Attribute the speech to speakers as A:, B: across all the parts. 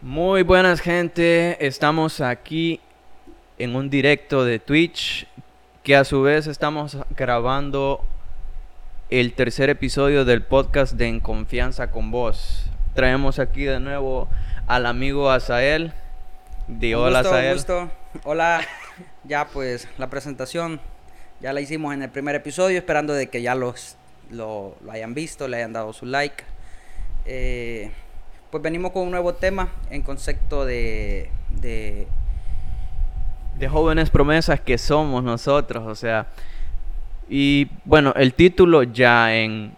A: Muy buenas gente, estamos aquí en un directo de Twitch que a su vez estamos grabando el tercer episodio del podcast de En Confianza con Vos. Traemos aquí de nuevo al amigo Azael.
B: De hola Azael. Hola, ya pues la presentación ya la hicimos en el primer episodio, esperando de que ya los lo, hayan visto, le hayan dado su like. Eh, pues venimos con un nuevo tema en concepto de, de...
A: De jóvenes promesas que somos nosotros, o sea... Y bueno, el título ya en,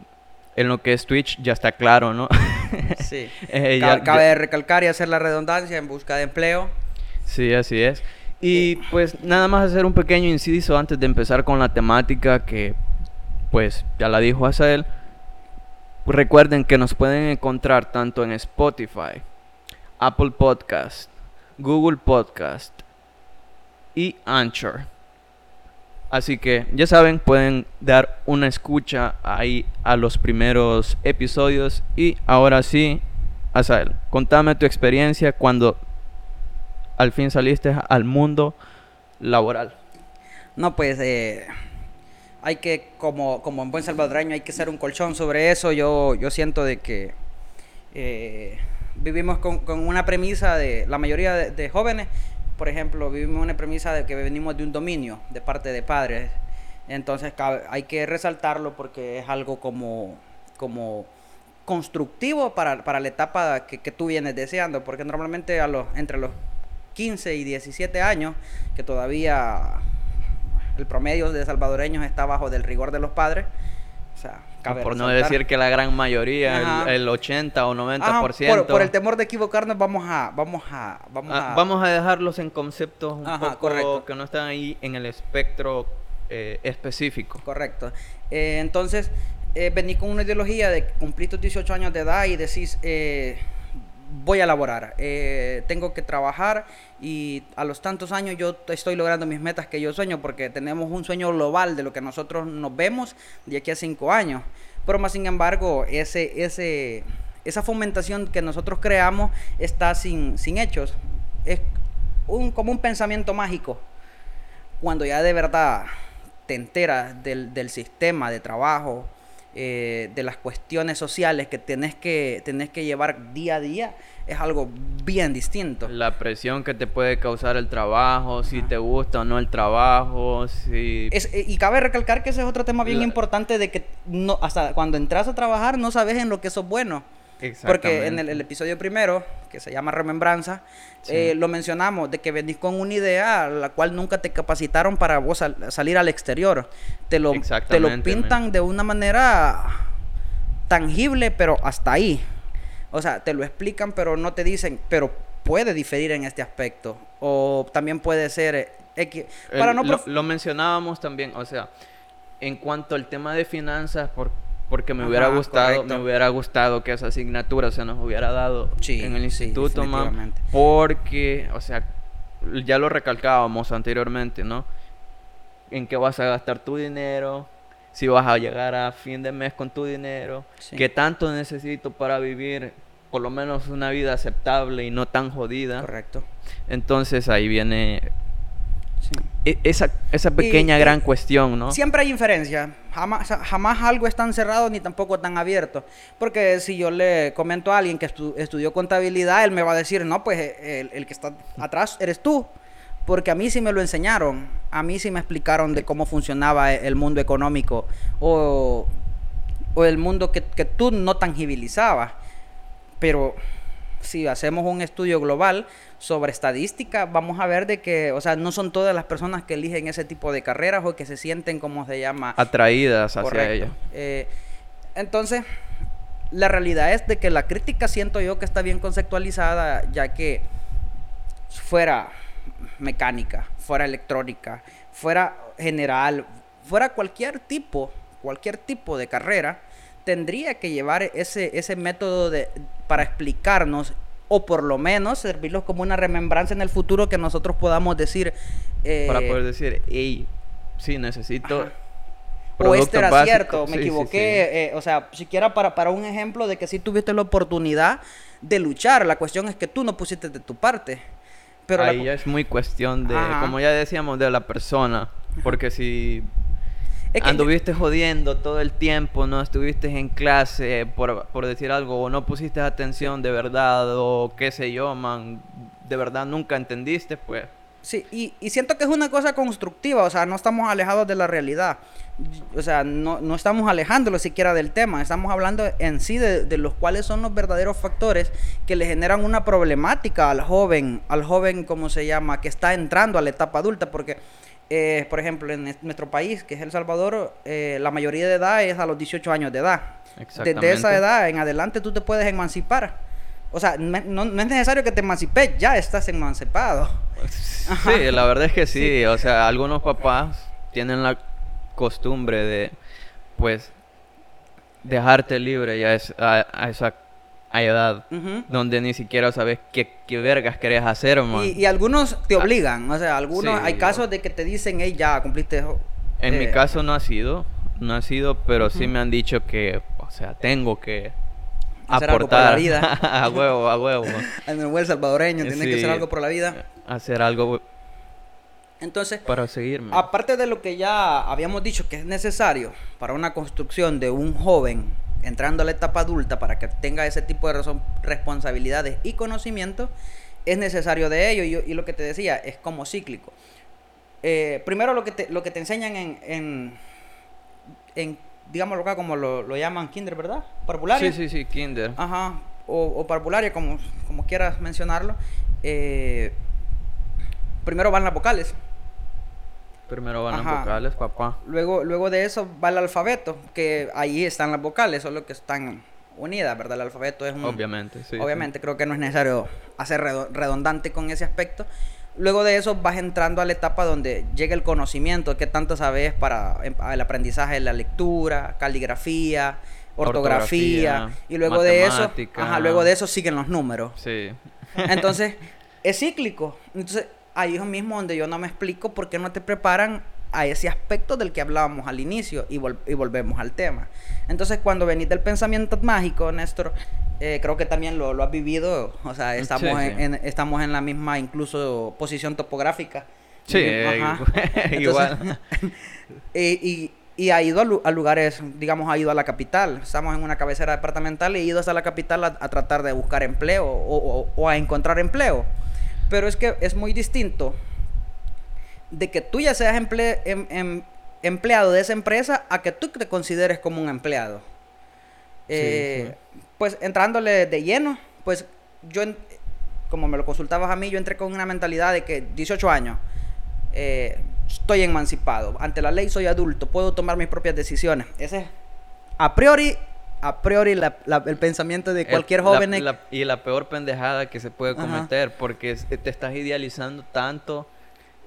A: en lo que es Twitch ya está claro, ¿no?
B: sí. Eh, cabe recalcar y hacer la redundancia en busca de empleo.
A: Sí, así es. Y pues nada más hacer un pequeño inciso antes de empezar con la temática que pues ya la dijo Asael. Recuerden que nos pueden encontrar tanto en Spotify, Apple Podcast, Google Podcast y Anchor. Así que ya saben, pueden dar una escucha ahí a los primeros episodios. Y ahora sí, Asael, contame tu experiencia cuando al fin saliste al mundo laboral.
B: No, pues eh, hay que, como, como en buen salvadoreño, hay que ser un colchón sobre eso. Yo, yo siento de que eh, vivimos con, una premisa de, la mayoría de, jóvenes, por ejemplo, vivimos una premisa de que venimos de un dominio de parte de padres. Entonces hay que resaltarlo porque es algo como, como constructivo para, para la etapa que, que, tú vienes deseando, porque normalmente a los, entre los 15 y 17 años, que todavía el promedio de salvadoreños está bajo del rigor de los padres.
A: O sea, por no decir que la gran mayoría, el, 80 o 90%.
B: por, el temor de equivocarnos, vamos a. Vamos a, vamos
A: ah, a, vamos a dejarlos en conceptos un poco que no están ahí en el espectro eh, específico.
B: Correcto. Eh, entonces, eh, venís con una ideología de cumplir tus 18 años de edad y decís. Eh, voy a laborar, eh, tengo que trabajar y a los tantos años yo estoy logrando mis metas que yo sueño porque tenemos un sueño global de lo que nosotros nos vemos de aquí a cinco años. Pero más sin embargo, ese, ese, esa fomentación que nosotros creamos está sin, sin hechos. Es un, como un pensamiento mágico. Cuando ya de verdad te enteras del, del sistema de trabajo, eh, de las cuestiones sociales que tenés que, tenés que llevar día a día, es algo bien distinto.
A: La presión que te puede causar el trabajo, si te gusta o no el trabajo, si...
B: Eh, y cabe recalcar que ese es otro tema bien importante de que no, hasta cuando entras a trabajar no sabes en lo que sos bueno. Porque en el, episodio primero, que se llama Remembranza, eh, lo mencionamos, de que venís con una idea a la cual nunca te capacitaron para vos salir al exterior. Te lo, te lo pintan de una manera tangible, pero hasta ahí. O sea, te lo explican, pero no te dicen, pero puede diferir en este aspecto. O también puede ser...
A: Eh, para no lo, lo mencionábamos también, o sea, en cuanto al tema de finanzas, por porque me hubiera gustado me hubiera gustado que esa asignatura se nos hubiera dado en el instituto sí, porque o sea ya lo recalcábamos anteriormente no en qué vas a gastar tu dinero si vas a llegar a fin de mes con tu dinero. Qué tanto necesito para vivir por lo menos una vida aceptable y no tan jodida
B: correcto.
A: Entonces ahí viene e, esa, esa pequeña gran cuestión, ¿no?
B: Siempre hay inferencia. Jamás, jamás algo es tan cerrado ni tampoco tan abierto. Porque si yo le comento a alguien que estudió contabilidad, él me va a decir, no, pues el, el, que está atrás eres tú. Porque a mí sí me lo enseñaron. A mí sí me explicaron de cómo funcionaba el mundo económico. O, o el mundo que, que tú no tangibilizabas. Pero si hacemos un estudio global sobre estadística, vamos a ver de que, o sea, no son todas las personas que eligen ese tipo de carreras o que se sienten, como se llama,
A: atraídas hacia ella.
B: Eh, entonces, la realidad es de que la crítica siento yo que está bien conceptualizada, ya que fuera mecánica, fuera electrónica, fuera general, fuera cualquier tipo, cualquier tipo de carrera, tendría que llevar ese, ese método de, para explicarnos o por lo menos servirlos como una remembranza en el futuro que nosotros podamos decir.
A: Eh, para poder decir, hey, sí, necesito.
B: O este era cierto, me equivoqué. Eh, o sea, siquiera para, para un ejemplo de que sí tuviste la oportunidad de luchar. La cuestión es que tú no pusiste de tu parte. Pero
A: Ahí ya es muy cuestión de,
B: Ajá.
A: como ya decíamos, de la persona. Porque si
B: Es que-
A: anduviste jodiendo todo el tiempo, no estuviste en clase, por, por decir algo, o no pusiste atención de verdad, o qué sé yo, man, de verdad nunca entendiste, pues.
B: Sí, y, y siento que es una cosa constructiva, o sea, no estamos alejados de la realidad. O sea, no, no estamos alejándolo siquiera del tema, estamos hablando en sí de, de los cuales son los verdaderos factores que le generan una problemática al joven, al joven, como se llama, que está entrando a la etapa adulta, porque, eh, por ejemplo, en es- nuestro país, que es El Salvador, eh, la mayoría de edad es a los 18 años de edad. Desde esa edad en adelante tú te puedes emancipar. O sea, no, no- es necesario que te emancipes, ya estás emancipado. Ajá.
A: Sí, la verdad es que sí. O sea, algunos papás tienen la costumbre de, pues, dejarte libre ya es a, a esa a edad
B: Ujú.
A: donde ni siquiera sabes qué, qué vergas querés hacer, man.
B: Y, y algunos te obligan, o sea, algunos,
A: Sí,
B: hay
A: yo-
B: casos de que te dicen, hey, ya cumpliste.
A: En mi
B: eh,
A: caso no ha sido, no ha sido, pero sí
B: Ujú.
A: me han dicho que, o sea, tengo que
B: Hacer algo por la
A: aportar
B: vida.
A: a huevo, a huevo.
B: En el buen salvadoreño, tienes que
A: Sí.
B: hacer algo por la vida.
A: Hacer algo
B: Entonces,
A: para seguirme.
B: aparte de lo que ya habíamos dicho que es necesario para una construcción de un joven entrando a la etapa adulta para que tenga ese tipo de responsabilidades y conocimiento, es necesario de ello. Y, lo que te decía, es como cíclico. Eh, primero lo que te, lo que te enseñan en, en, en digámoslo acá como lo, lo llaman kinder, ¿verdad? Parvularia.
A: Sí, sí, sí, kinder.
B: Ajá, o, o parvularia, como, como quieras mencionarlo. Eh, primero van las vocales.
A: Primero van
B: Ajá.
A: las vocales, papá.
B: Luego, luego de eso va el alfabeto, que ahí están las vocales, solo que están unidas, ¿verdad? El alfabeto es un...
A: Obviamente, sí. sí.
B: Obviamente, creo que no es necesario hacer redundante con ese aspecto. Luego de eso vas entrando a la etapa donde llega el conocimiento, que tanto sabes para em- el aprendizaje de la lectura, caligrafía, ortografía,
A: Ortografía,
B: y luego de eso, ajá, luego de eso siguen los números.
A: Sí.
B: Entonces, es cíclico. Entonces, ahí es mismo donde yo no me explico por qué no te preparan a ese aspecto del que hablábamos al inicio y, vol- y volvemos al tema. Entonces, cuando venís del pensamiento mágico, Néstor, eh, creo que también lo, lo has vivido. O sea, estamos,
A: Sí,
B: en, estamos en la misma, incluso, posición topográfica.
A: Sí,
B: ajá.
A: igual.
B: y, y, y ha ido a, lu- a lugares, digamos, ha ido a la capital. Estamos en una cabecera departamental y he ido hasta la capital a, a tratar de buscar empleo o, o- o a encontrar empleo. Pero es que es muy distinto de que tú ya seas emple- em- em- empleado de esa empresa a que tú te consideres como un empleado. Eh, Pues entrándole de lleno, pues yo, como me lo consultabas a mí, yo entré con una mentalidad de que 18 años, eh, estoy emancipado, ante la ley soy adulto, puedo tomar mis propias decisiones. Ese es a priori, a priori la- la- el pensamiento de cualquier
A: la-
B: joven.
A: la- y la peor pendejada que se puede
B: Ajá.
A: cometer, porque es- te estás idealizando tanto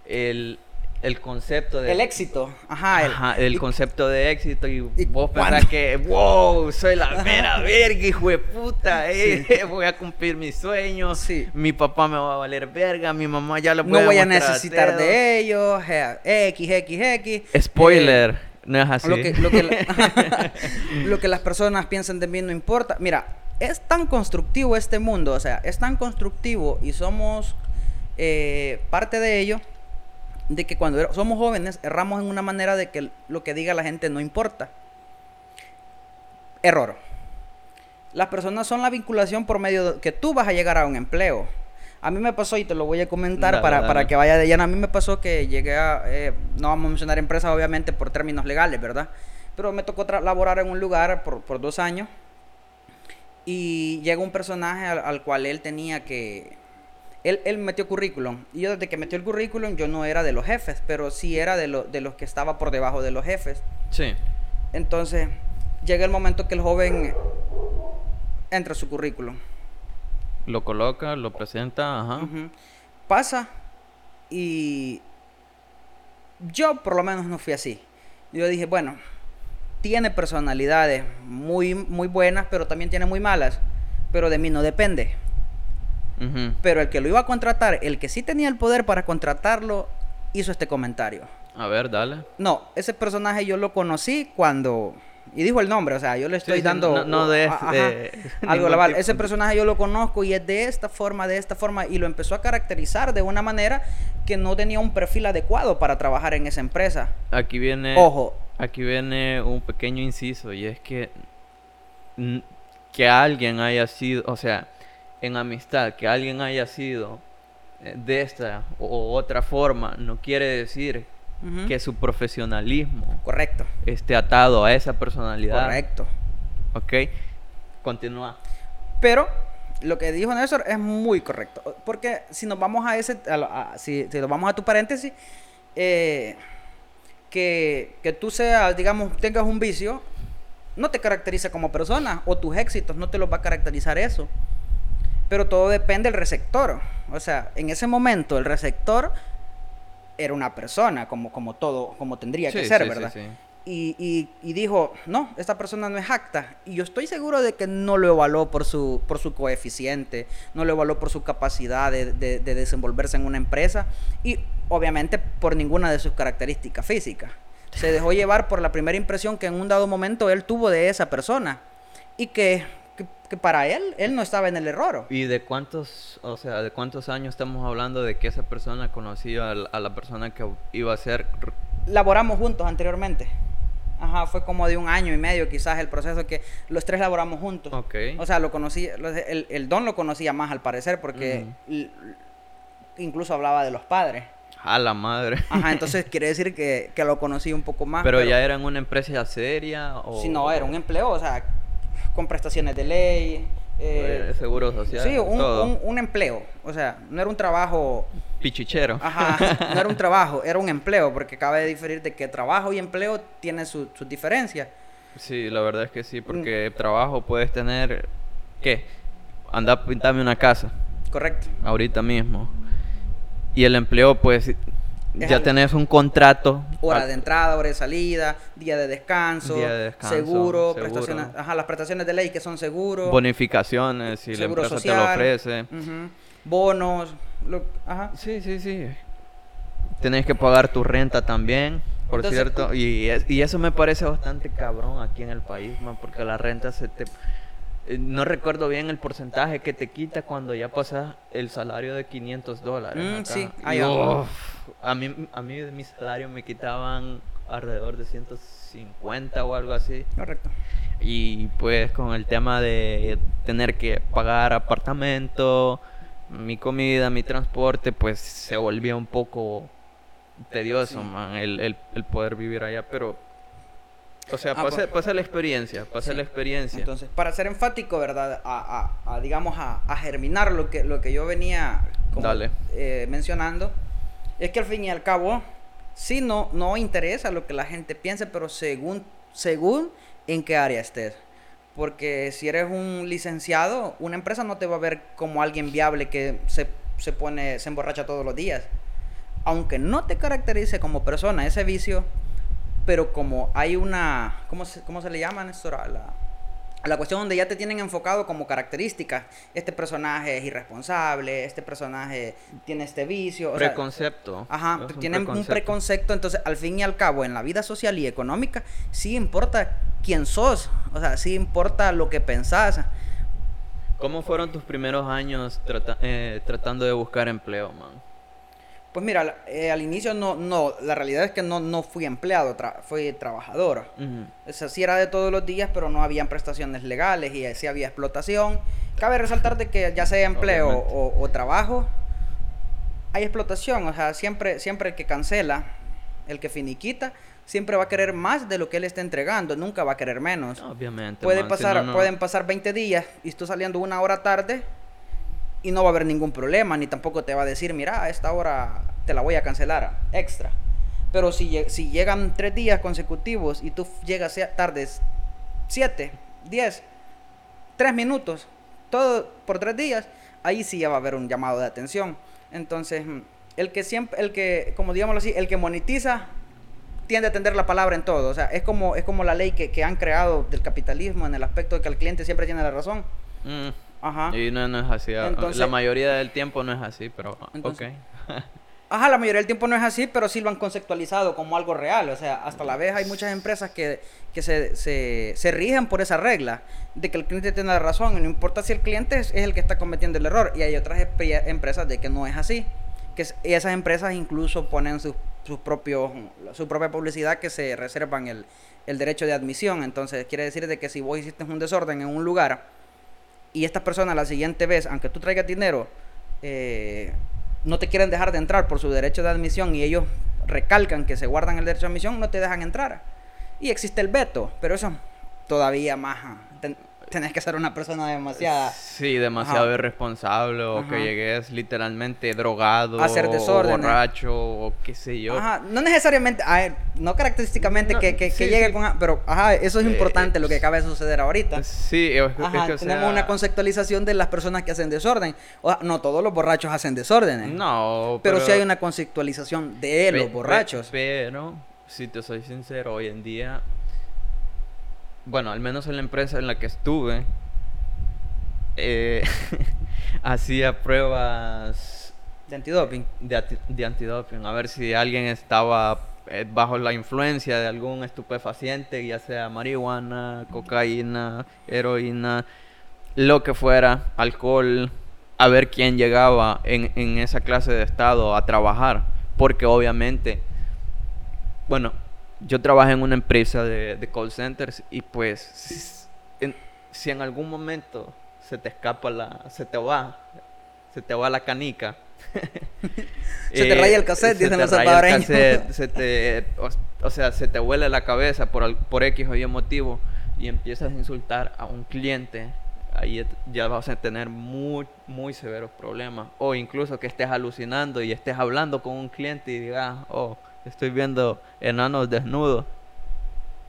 A: el, el concepto de...
B: el éxito, ajá, el-
A: Ajá, el
B: y-
A: concepto de éxito y,
B: y
A: vos pensás que, wow, soy la mera verga, hijo de puta, eh, voy a cumplir mis sueños,
B: Sí.
A: mi papá me va a valer verga, mi mamá ya lo
B: no
A: puede
B: voy a necesitar de ellos, eh, X, X, X.
A: Spoiler, no es así.
B: Lo que, lo, que la- lo que las personas piensan de mí no importa. Mira, es tan constructivo este mundo, o sea, es tan constructivo y somos eh, parte de ello, de que cuando er- somos jóvenes erramos en una manera de que lo que diga la gente no importa. Error. Las personas son la vinculación por medio de que tú vas a llegar a un empleo. A mí me pasó, y te lo voy a comentar
A: Dale,
B: para,
A: dale.
B: para que vaya de lleno. A mí me pasó que llegué a, eh, no vamos a mencionar empresas obviamente por términos legales, ¿verdad? Pero me tocó laborar en un lugar por, por dos años y llega un personaje al, al cual él tenía que... Él, él metió currículum. Y yo desde que metió el currículum yo no era de los jefes, pero sí era de, lo- de los que estaba por debajo de los jefes.
A: Sí,
B: Entonces, llega el momento que el joven entra a su currículum.
A: Lo coloca, lo presenta, ajá.
B: Pasa y yo por lo menos no fui así. Yo dije, bueno, tiene personalidades muy, muy buenas, pero también tiene muy malas. Pero de mí no depende. Pero el que lo iba a contratar, el que sí tenía el poder para contratarlo, hizo este comentario.
A: A ver, dale.
B: No, ese personaje yo lo conocí cuando y dijo el nombre, o sea, yo le estoy
A: Sí,
B: dando
A: no- no de-
B: ajá,
A: de
B: algo global.
A: tipo
B: Ese personaje yo lo conozco y es de esta forma, de esta forma, y lo empezó a caracterizar de una manera que no tenía un perfil adecuado para trabajar en esa empresa.
A: Aquí viene.
B: Ojo,
A: Aquí viene un pequeño inciso y es que que alguien haya sido, o sea, en amistad, que alguien haya sido eh, de esta o otra forma, no quiere decir que su profesionalismo
B: correcto,
A: esté atado a esa personalidad.
B: correcto.
A: ¿Ok? Continúa.
B: Pero lo que dijo Néstor es muy correcto. Porque si nos vamos a ese, a lo- a- si, si nos vamos a tu paréntesis, eh, que, que tú seas, digamos, tengas un vicio, no te caracteriza como persona, o tus éxitos no te los va a caracterizar eso. Pero todo depende del receptor. O sea, en ese momento el receptor era una persona, como, como todo, como tendría que ser,
A: sí,
B: ¿verdad?
A: sí.
B: y, y- y dijo, no, esta persona no es acta. Y yo estoy seguro de que no lo evaluó por su, por su coeficiente, no lo evaluó por su capacidad de, de- de desenvolverse en una empresa y obviamente por ninguna de sus características físicas. Se dejó llevar por la primera impresión que en un dado momento él tuvo de esa persona y que, que- que para él, él no estaba en el error.
A: ¿Y de cuántos, o sea, de cuántos años estamos hablando de que esa persona conocía a la, a la persona que iba a ser?
B: Laboramos juntos anteriormente. Ajá, fue como de un año y medio quizás el proceso que los tres laboramos juntos.
A: Ok.
B: O sea, lo conocí, el, el don lo conocía más al parecer porque incluso hablaba de los padres.
A: A la madre.
B: Ajá, entonces quiere decir que, que lo conocí un poco más.
A: pero, ya era en una empresa seria o
B: Si no, era un empleo, o sea, con prestaciones de ley. eh,
A: seguro social.
B: sí, un, un- un empleo. O sea, no era un trabajo.
A: pichichero.
B: Ajá, no era un trabajo, era un empleo, porque cabe diferir de que trabajo y empleo tienen su- sus diferencias.
A: Sí, la verdad es que
B: Mm.
A: sí, porque trabajo puedes tener ¿qué? Anda a pintarme una casa
B: Correcto.
A: ahorita mismo. Y el empleo pues ya tenés un contrato.
B: Hora de entrada, hora de salida, día de descanso,
A: Día de descanso,
B: seguro,
A: seguro.
B: prestaciones, ajá, las prestaciones de ley que son seguros,
A: bonificaciones si la empresa
B: social,
A: te lo ofrece.
B: bonos, lo- ajá.
A: Sí, sí, sí. Tenés que pagar tu renta también, por
B: Entonces,
A: cierto. Y, es- y eso me parece bastante cabrón aquí en el país, man, porque la renta se te... eh, No recuerdo bien el porcentaje que te quita cuando ya pasas el salario de 500 dólares.
B: Mm, sí.
A: A, mí, a mí de mi salario me quitaban alrededor de 150 o algo así.
B: Correcto.
A: Y pues con el tema de tener que pagar apartamento, mi comida, mi transporte, pues se volvía un poco tedioso,
B: Sí.
A: man, el, el- el poder vivir allá, pero... O sea,
B: Ah,
A: pasa,
B: pues.
A: pasa la experiencia, pasa
B: Sí.
A: la experiencia.
B: Entonces, para ser enfático, ¿verdad? A, a- a, digamos, a, a germinar lo que, lo que yo venía como,
A: Dale.
B: eh, mencionando, es que al fin y al cabo, sí, no, no interesa lo que la gente piense, pero según, según en qué área estés. Porque si eres un licenciado, una empresa no te va a ver como alguien viable que se, se pone, se emborracha todos los días. Aunque no te caracterice como persona ese vicio, pero como hay una, ¿cómo se, cómo se le llama, Néstor? La, a la cuestión donde ya te tienen enfocado como características. Este personaje es irresponsable, este personaje tiene este vicio. o sea,
A: preconcepto.
B: Ajá,
A: es
B: tienen un
A: preconcepto.
B: preconcepto, entonces al fin y al cabo en la vida social y económica sí importa quién sos, o sea, sí importa lo que pensás.
A: ¿Cómo fueron tus primeros años trata- eh, tratando de buscar empleo, man?
B: Pues mira, eh, al inicio no, no, la realidad es que no, no fui empleado, tra- fui trabajador.
A: Ujú.
B: O sea, sí era de todos los días, pero no habían prestaciones legales y sí había explotación. Cabe resaltar de que ya sea empleo o, o trabajo, hay explotación. O sea, siempre, siempre el que cancela, el que finiquita, siempre va a querer más de lo que él está entregando, nunca va a querer menos.
A: Obviamente.
B: Puede
A: man, si
B: pasar,
A: no, no-
B: Pueden pasar 20 días y tú saliendo una hora tarde y no va a haber ningún problema, ni tampoco te va a decir, mira, a esta hora te la voy a cancelar extra. Pero si, si llegan tres días consecutivos y tú llegas tardes 7, 10, 3 minutos, todo por tres días, ahí sí ya va a haber un llamado de atención. Entonces, mm, el que siempre, el que, como digámoslo así, el que monetiza tiende a atender la palabra en todo. O sea, es como, es como la ley que, que han creado del capitalismo en el aspecto de que el cliente siempre tiene la razón.
A: Mm,
B: Ajá.
A: Y no, no es así. a-
B: Entonces-
A: la mayoría del tiempo no es así, pero...
B: Entonces-
A: ok.
B: Ajá, la mayoría del tiempo no es así, pero sí lo han conceptualizado como algo real. O sea, hasta la vez hay muchas empresas que, que se, se, se, rigen por esa regla de que el cliente tiene la razón y no importa si el cliente es, el que está cometiendo el error. Y hay otras empresas de que no es así. Que esas empresas incluso ponen sus, sus propios, su propia publicidad que se reservan el, el derecho de admisión. Entonces, quiere decir de que si vos hiciste un desorden en un lugar y estas personas la siguiente vez, aunque tú traigas dinero, eh, no te quieren dejar de entrar por su derecho de admisión y ellos recalcan que se guardan el derecho de admisión, no te dejan entrar. Y existe el veto, pero eso todavía más tenés que ser una persona demasiada...
A: Sí, demasiado irresponsable o que llegues literalmente drogado a hacer desorden, o borracho o qué sé yo.
B: Ajá, no necesariamente, no característicamente que, que, llegue con... Pero, ajá, eso es eh, importante lo que acaba de suceder ahorita.
A: Sí,
B: ajá, tenemos una conceptualización de las personas que hacen desorden. O no todos los borrachos hacen desórdenes.
A: No,
B: pero... Pero sí hay una conceptualización de los borrachos.
A: Pero, si te soy sincero, hoy en día bueno, al menos en la empresa en la que estuve, eh, hacía pruebas
B: de antidoping.
A: De, antidoping, a ver si alguien estaba eh, bajo la influencia de algún estupefaciente, ya sea marihuana, cocaína, heroína, lo que fuera, alcohol, a ver quién llegaba en, en esa clase de estado a trabajar, porque obviamente, bueno, yo trabajé en una empresa de, call centers y pues si en, algún momento se te escapa la, se te va, se te va la canica.
B: se te raya el cassette, dicen los
A: salvadoreños. se te, o, sea, se te huele la cabeza por, por X o Y motivo y empiezas a insultar a un cliente, ahí ya vas a tener muy, muy severos problemas. O incluso que estés alucinando y estés hablando con un cliente y digas, oh, estoy viendo enanos desnudos.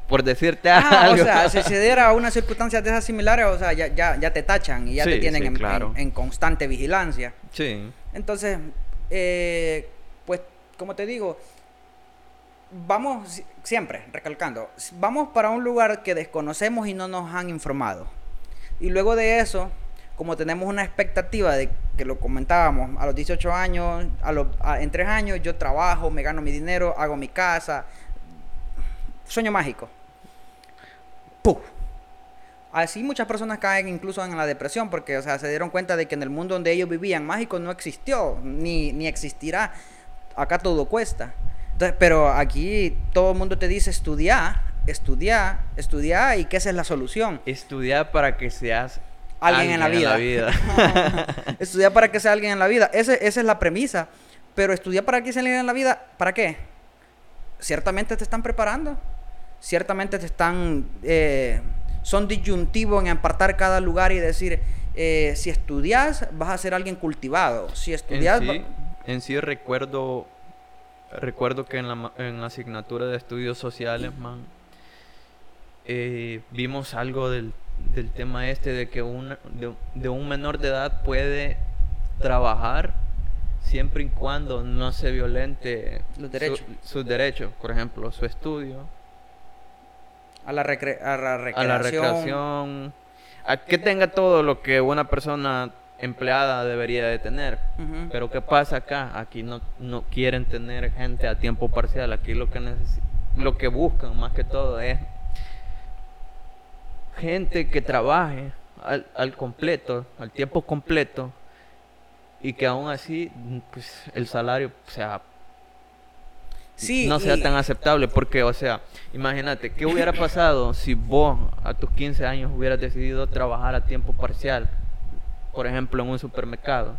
A: Por decirte
B: ah, algo. O sea, si se diera una circunstancia de esas similares, o sea, ya, ya, ya te tachan y ya te tienen en, constante vigilancia.
A: Sí.
B: Entonces, eh, pues, como te digo, vamos siempre, recalcando, vamos para un lugar que desconocemos y no nos han informado. Y luego de eso, como tenemos una expectativa de que lo comentábamos, a los 18 años, a los, en 3 años yo trabajo, me gano mi dinero, hago mi casa. Sueño mágico. ¡Puf! Así muchas personas caen incluso en la depresión porque, o sea, se dieron cuenta de que en el mundo donde ellos vivían mágico no existió, ni, ni existirá. Acá todo cuesta. Entonces, pero aquí todo el mundo te dice estudiar, estudiar, estudiar y que esa es la solución.
A: Estudiar para que seas
B: alguien, en la vida. estudiar para que sea alguien en la vida. esa es la premisa. Pero estudiar para que sea alguien en la vida, ¿para qué? Ciertamente te están preparando. Ciertamente te están... Eh, son disyuntivos en apartar cada lugar y decir, eh, si estudias, vas a ser alguien cultivado. Si estudias...
A: En sí, en sí recuerdo, recuerdo que en la, en la asignatura de estudios sociales, man, eh, vimos algo del del tema este de que un, de, un menor de edad puede trabajar siempre y cuando no se violente
B: los derechos.
A: sus derechos, por ejemplo, su estudio.
B: A la, a la recreación. A
A: la recreación. A que tenga todo lo que una persona empleada debería de tener. Pero ¿qué pasa acá? Aquí no, no quieren tener gente a tiempo parcial. Aquí lo que, lo que buscan más que todo es gente que trabaje al, completo, al tiempo completo, y que aún así pues, el salario sea no sea tan aceptable porque o sea imagínate qué hubiera pasado si vos a tus 15 años hubieras decidido trabajar a tiempo parcial por ejemplo en un supermercado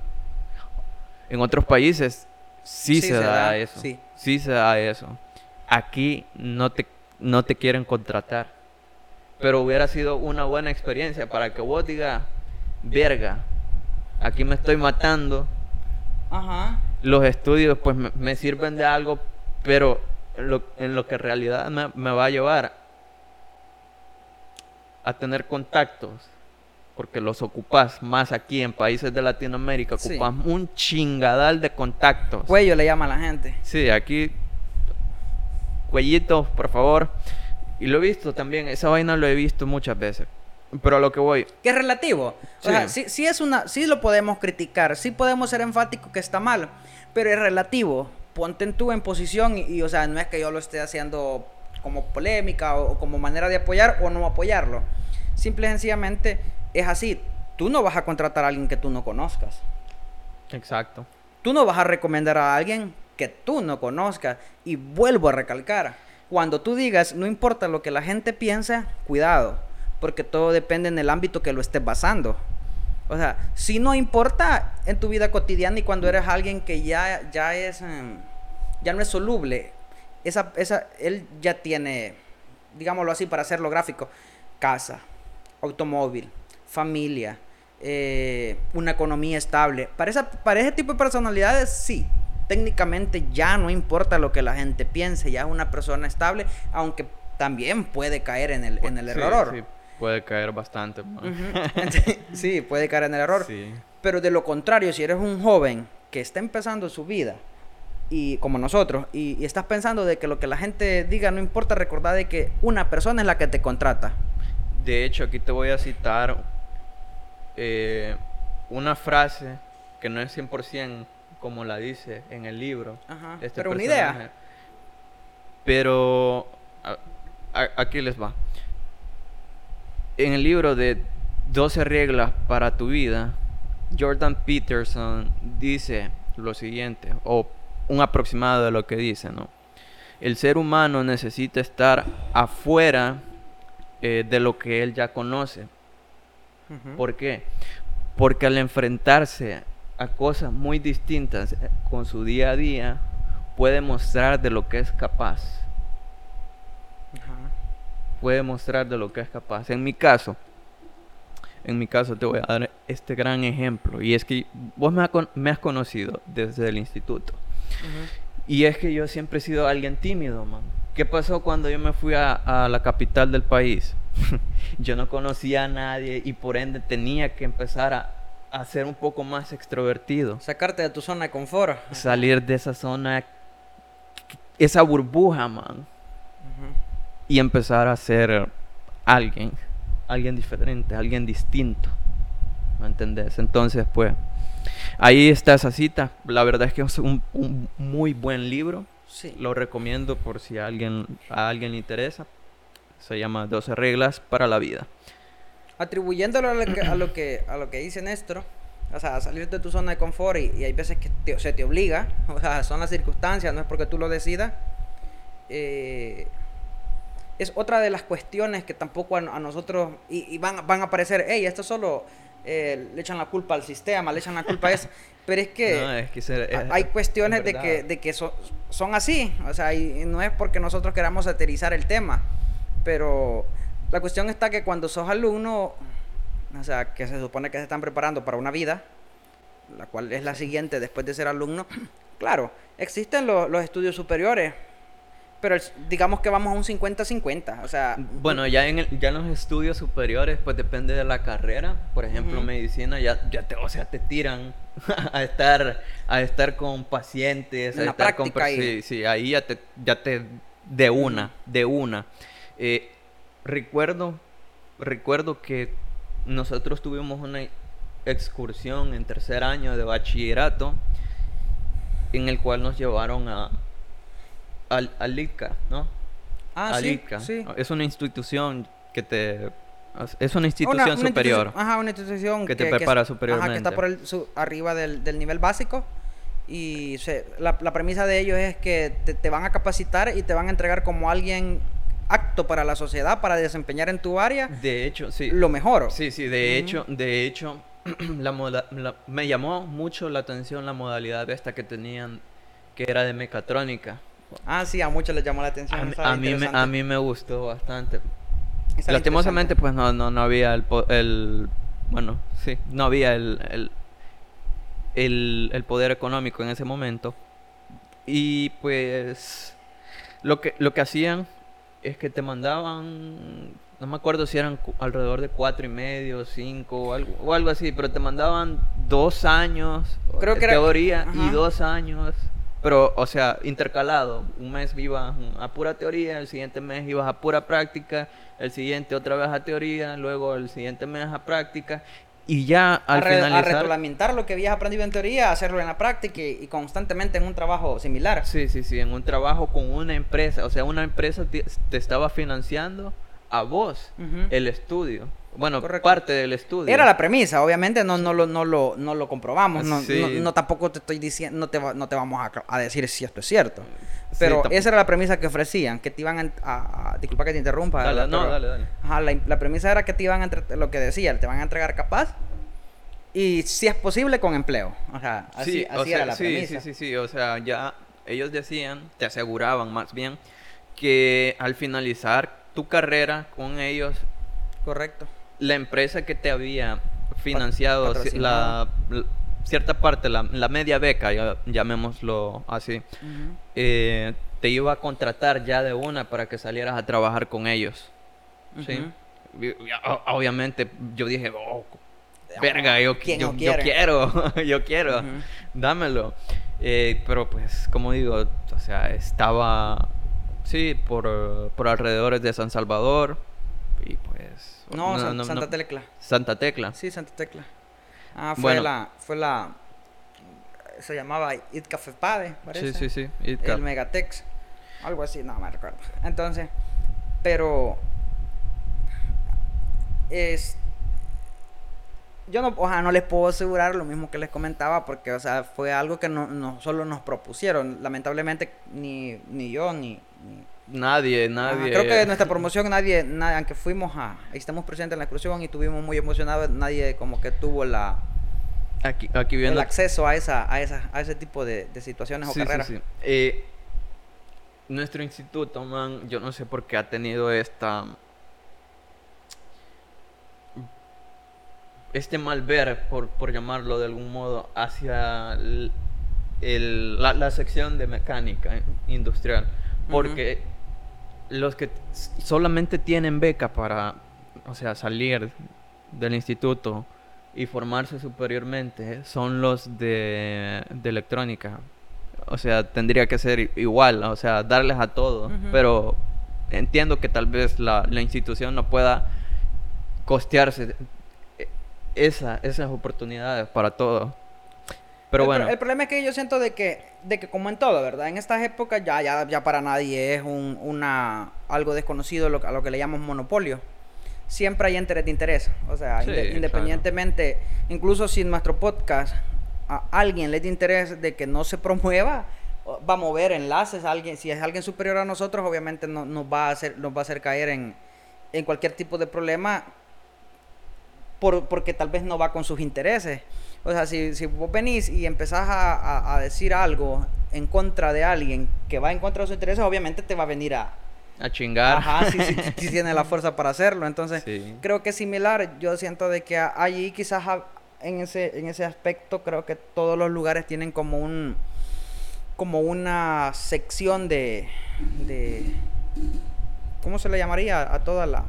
A: en otros países sí, se, da, eso. sí. sí se da eso. Aquí no te no te quieren contratar pero hubiera sido una buena experiencia para que vos digas, verga, aquí me estoy matando.
B: Ajá.
A: Los estudios pues me, sirven de algo, pero en lo que en realidad me, va a llevar a tener contactos, porque los ocupas más aquí en países de Latinoamérica, ocupas un chingadal de contactos.
B: Cuello le llama a la gente.
A: Sí, aquí, cuellito, por favor. Y lo he visto también, esa vaina lo he visto muchas veces. Pero a lo que voy.
B: Que es relativo. O
A: Sí.
B: sea, sí, sí es una, sí lo podemos criticar, sí podemos ser enfáticos que está mal, pero es relativo. Ponte en tú en posición y, y, o sea, no es que yo lo esté haciendo como polémica o, o como manera de apoyar o no apoyarlo. Simple y sencillamente es así. Tú no vas a contratar a alguien que tú no conozcas.
A: Exacto.
B: Tú no vas a recomendar a alguien que tú no conozcas. Y vuelvo a recalcar, cuando tú digas, no importa lo que la gente piensa, cuidado, porque todo depende en el ámbito que lo estés basando. O sea, si no importa en tu vida cotidiana y cuando eres alguien que ya, ya es, em, ya no es soluble, esa, esa, él ya tiene, digámoslo así para hacerlo gráfico, casa, automóvil, familia, eh, una economía estable. Para, esa, para ese tipo de personalidades, sí. Técnicamente ya no importa lo que la gente piense, ya es una persona estable, aunque también puede caer en el, en el
A: Sí,
B: error.
A: sí, puede caer bastante.
B: sí, puede caer en el error.
A: Sí.
B: Pero de lo contrario, si eres un joven que está empezando su vida, y como nosotros, y, y estás pensando de que lo que la gente diga no importa, recordad de que una persona es la que te contrata.
A: De hecho, aquí te voy a citar eh, una frase que no es 100% como la dice en el libro.
B: Ajá.
A: este
B: Pero una idea.
A: Pero a- a- aquí les va. En el libro de 12 reglas para tu vida, Jordan Peterson dice lo siguiente, o un aproximado de lo que dice, ¿no? El ser humano necesita estar afuera eh, de lo que él ya conoce. ¿Por qué? Porque al enfrentarse a cosas muy distintas eh, con su día a día, puede mostrar de lo que es capaz.
B: Ajá.
A: Puede mostrar de lo que es capaz. En mi caso, en mi caso te voy a dar este gran ejemplo. Y es que vos me, ha con- me has conocido desde el instituto. Y es que yo siempre he sido alguien tímido, man. ¿Qué pasó cuando yo me fui a, a la capital del país? yo no conocía a nadie y por ende tenía que empezar a, a ser un poco más extrovertido.
B: Sacarte de tu zona de confort.
A: Salir de esa zona, esa burbuja, man. Y empezar a ser alguien, alguien diferente, alguien distinto. ¿Me entendés? Entonces, pues, ahí está esa cita. La verdad es que es un, un muy buen libro.
B: Sí.
A: Lo recomiendo por si a alguien, a alguien le interesa. Se llama 12 reglas para la vida.
B: Atribuyéndolo a lo que, a lo que, a lo que dice Néstor, o sea, salir de tu zona de confort y, y hay veces que te- se te obliga, o sea, son las circunstancias, no es porque tú lo decidas. eh, es otra de las cuestiones que tampoco a, a nosotros, y, y van, van a aparecer, hey, esto solo eh, le echan la culpa al sistema, le echan la culpa a eso, pero es que...
A: No, es que ser-
B: Ha-
A: es-
B: hay
A: es
B: cuestiones de que, de que so- son así, o sea, y y no es porque nosotros queramos satirizar el tema, pero la cuestión está que cuando sos alumno, o sea, que se supone que se están preparando para una vida, la cual es la siguiente después de ser alumno, claro, existen lo- los estudios superiores, pero el- digamos que vamos a un 50-50, o sea,
A: Bueno, ya en, el- ya en los estudios superiores, pues depende de la carrera. Por ejemplo,
B: Ujú.
A: medicina, ya, ya te, o sea, te tiran a estar, a estar con pacientes, a
B: En
A: estar con
B: práctica ahí.
A: sí, sí, ahí ya te, ya te, de una, de una. Eh, recuerdo, recuerdo que nosotros tuvimos una excursión en tercer año de bachillerato, en el cual nos llevaron a al, al ITCA, ¿no?
B: ah, sí,
A: ITCA.
B: sí.
A: Es una institución que te... Es una institución
B: una
A: superior.
B: institución- ajá, una institución
A: que te prepara
B: Ajá, que
A: superiormente.
B: está por el, su- arriba del, del nivel básico. Y se- la, la premisa de ellos es que te, te van a capacitar y te van a entregar como alguien apto para la sociedad, para desempeñar en tu área
A: De hecho, sí.
B: lo mejor.
A: Sí, sí, de
B: Ujú.
A: hecho, de hecho, la moda- la- me llamó mucho la atención la modalidad esta que tenían, que era de mecatrónica.
B: Ah, sí, a muchos les llamó la atención.
A: A, a mí me, a mí me gustó bastante. Lastimosamente, pues no, no, no había el, el... Bueno, sí, no había el, el, el, el poder económico en ese momento. Y pues lo que, lo que hacían es que te mandaban, no me acuerdo si eran alrededor de cuatro y medio, cinco o algo, o algo así, pero te mandaban dos años
B: Creo que era-
A: teoría y dos años pero, o sea, intercalado. Un mes ibas a pura teoría, el siguiente mes ibas a pura práctica, el siguiente otra vez a teoría, luego el siguiente mes a práctica. Y ya al
B: a, a
A: finalizar...
B: reglamentar lo que habías aprendido en teoría, hacerlo en la práctica y, y constantemente en un trabajo similar.
A: Sí, sí, sí, en un trabajo con una empresa. O sea, una empresa te, te estaba financiando a vos el estudio. Bueno,
B: Correcto.
A: parte del estudio.
B: Era la premisa, obviamente no, no, lo, no, lo, no lo comprobamos, no,
A: Sí.
B: no, no tampoco te estoy diciendo, no te, va- no te vamos a, a decir si esto es cierto. Pero
A: tampoco.
B: esa era la premisa que ofrecían, que te iban a... a- a- disculpa que te interrumpa.
A: Dale, no,
B: Pero-
A: dale, dale.
B: Ajá, la, la premisa era que te iban a lo que decía, te van a entregar capaz y si es posible con empleo. O sea, así,
A: Sí,
B: así
A: o sea,
B: era la
A: sí,
B: premisa.
A: sí, sí, sí, o sea, ya ellos decían, te aseguraban más bien, que al finalizar tu carrera con ellos,
B: Correcto.
A: La empresa que te había financiado la, la- cierta parte, la, la media beca, ya- llamémoslo así,
B: Ujú.
A: eh, te iba a contratar ya de una para que salieras a trabajar con ellos. ¿sí? Y- y, o- Obviamente yo dije, oh, verga, yo,
B: ¿Quién
A: yo, yo quiero, yo quiero,
B: Ujú.
A: dámelo. Eh, pero pues, como digo, o sea, estaba, sí, por, por alrededores de San Salvador y pues...
B: No, San-
A: no-
B: Santa Tecla.
A: Santa Tecla.
B: Sí, Santa Tecla. Ah, fue
A: Bueno.
B: la, fue la, se llamaba It Café Pade, parece.
A: Sí, sí, sí. Itka.
B: El Megatex, algo así, no me recuerdo. Entonces, pero es yo no, o sea, no les puedo asegurar lo mismo que les comentaba porque, o sea, fue algo que no, no solo nos propusieron. Lamentablemente ni, ni yo ni, ni-
A: Nadie,
B: Ajá,
A: nadie.
B: creo que en nuestra promoción nadie, nadie, aunque fuimos a, estamos presentes en la excursión y estuvimos muy emocionados, nadie como que tuvo la,
A: Aquí, aquí
B: el
A: viendo.
B: acceso a esa, a esa, a ese tipo de, de situaciones
A: Sí,
B: o carreras.
A: sí. Eh, nuestro instituto, man, yo no sé por qué ha tenido esta. Este mal ver, por, por llamarlo de algún modo, hacia el- el- la, la sección de mecánica industrial. Porque los que solamente tienen beca para, o sea, salir del instituto y formarse superiormente son los de, de electrónica. O sea, tendría que ser igual, o sea, darles a todo.
B: Ujú.
A: Pero entiendo que tal vez la, la institución no pueda costearse eh, esa, esas oportunidades para todo. Pero
B: el,
A: bueno,
B: pro- el problema es que yo siento de que, de que como en todo, ¿verdad? En estas épocas ya, ya, ya para nadie es un, una, algo desconocido lo, a lo que le llamamos monopolio. Siempre hay interés de interés. O sea,
A: Sí,
B: inde-
A: claro.
B: independientemente, incluso si en nuestro podcast a alguien le da interés de que no se promueva, va a mover enlaces a alguien. Si es alguien superior a nosotros, obviamente no, nos, va a hacer, nos va a hacer caer en, en cualquier tipo de problema por- porque tal vez no va con sus intereses. O sea, si, si vos venís y empezás a, a- a decir algo en contra de alguien que va en contra de sus intereses, obviamente te va a venir a...
A: a chingar.
B: Ajá, si, si- si tiene la fuerza para hacerlo. Entonces,
A: Sí.
B: creo que es similar. Yo siento de que allí quizás en ese, en ese aspecto creo que todos los lugares tienen como un... como una sección de... de ¿Cómo se le llamaría a toda la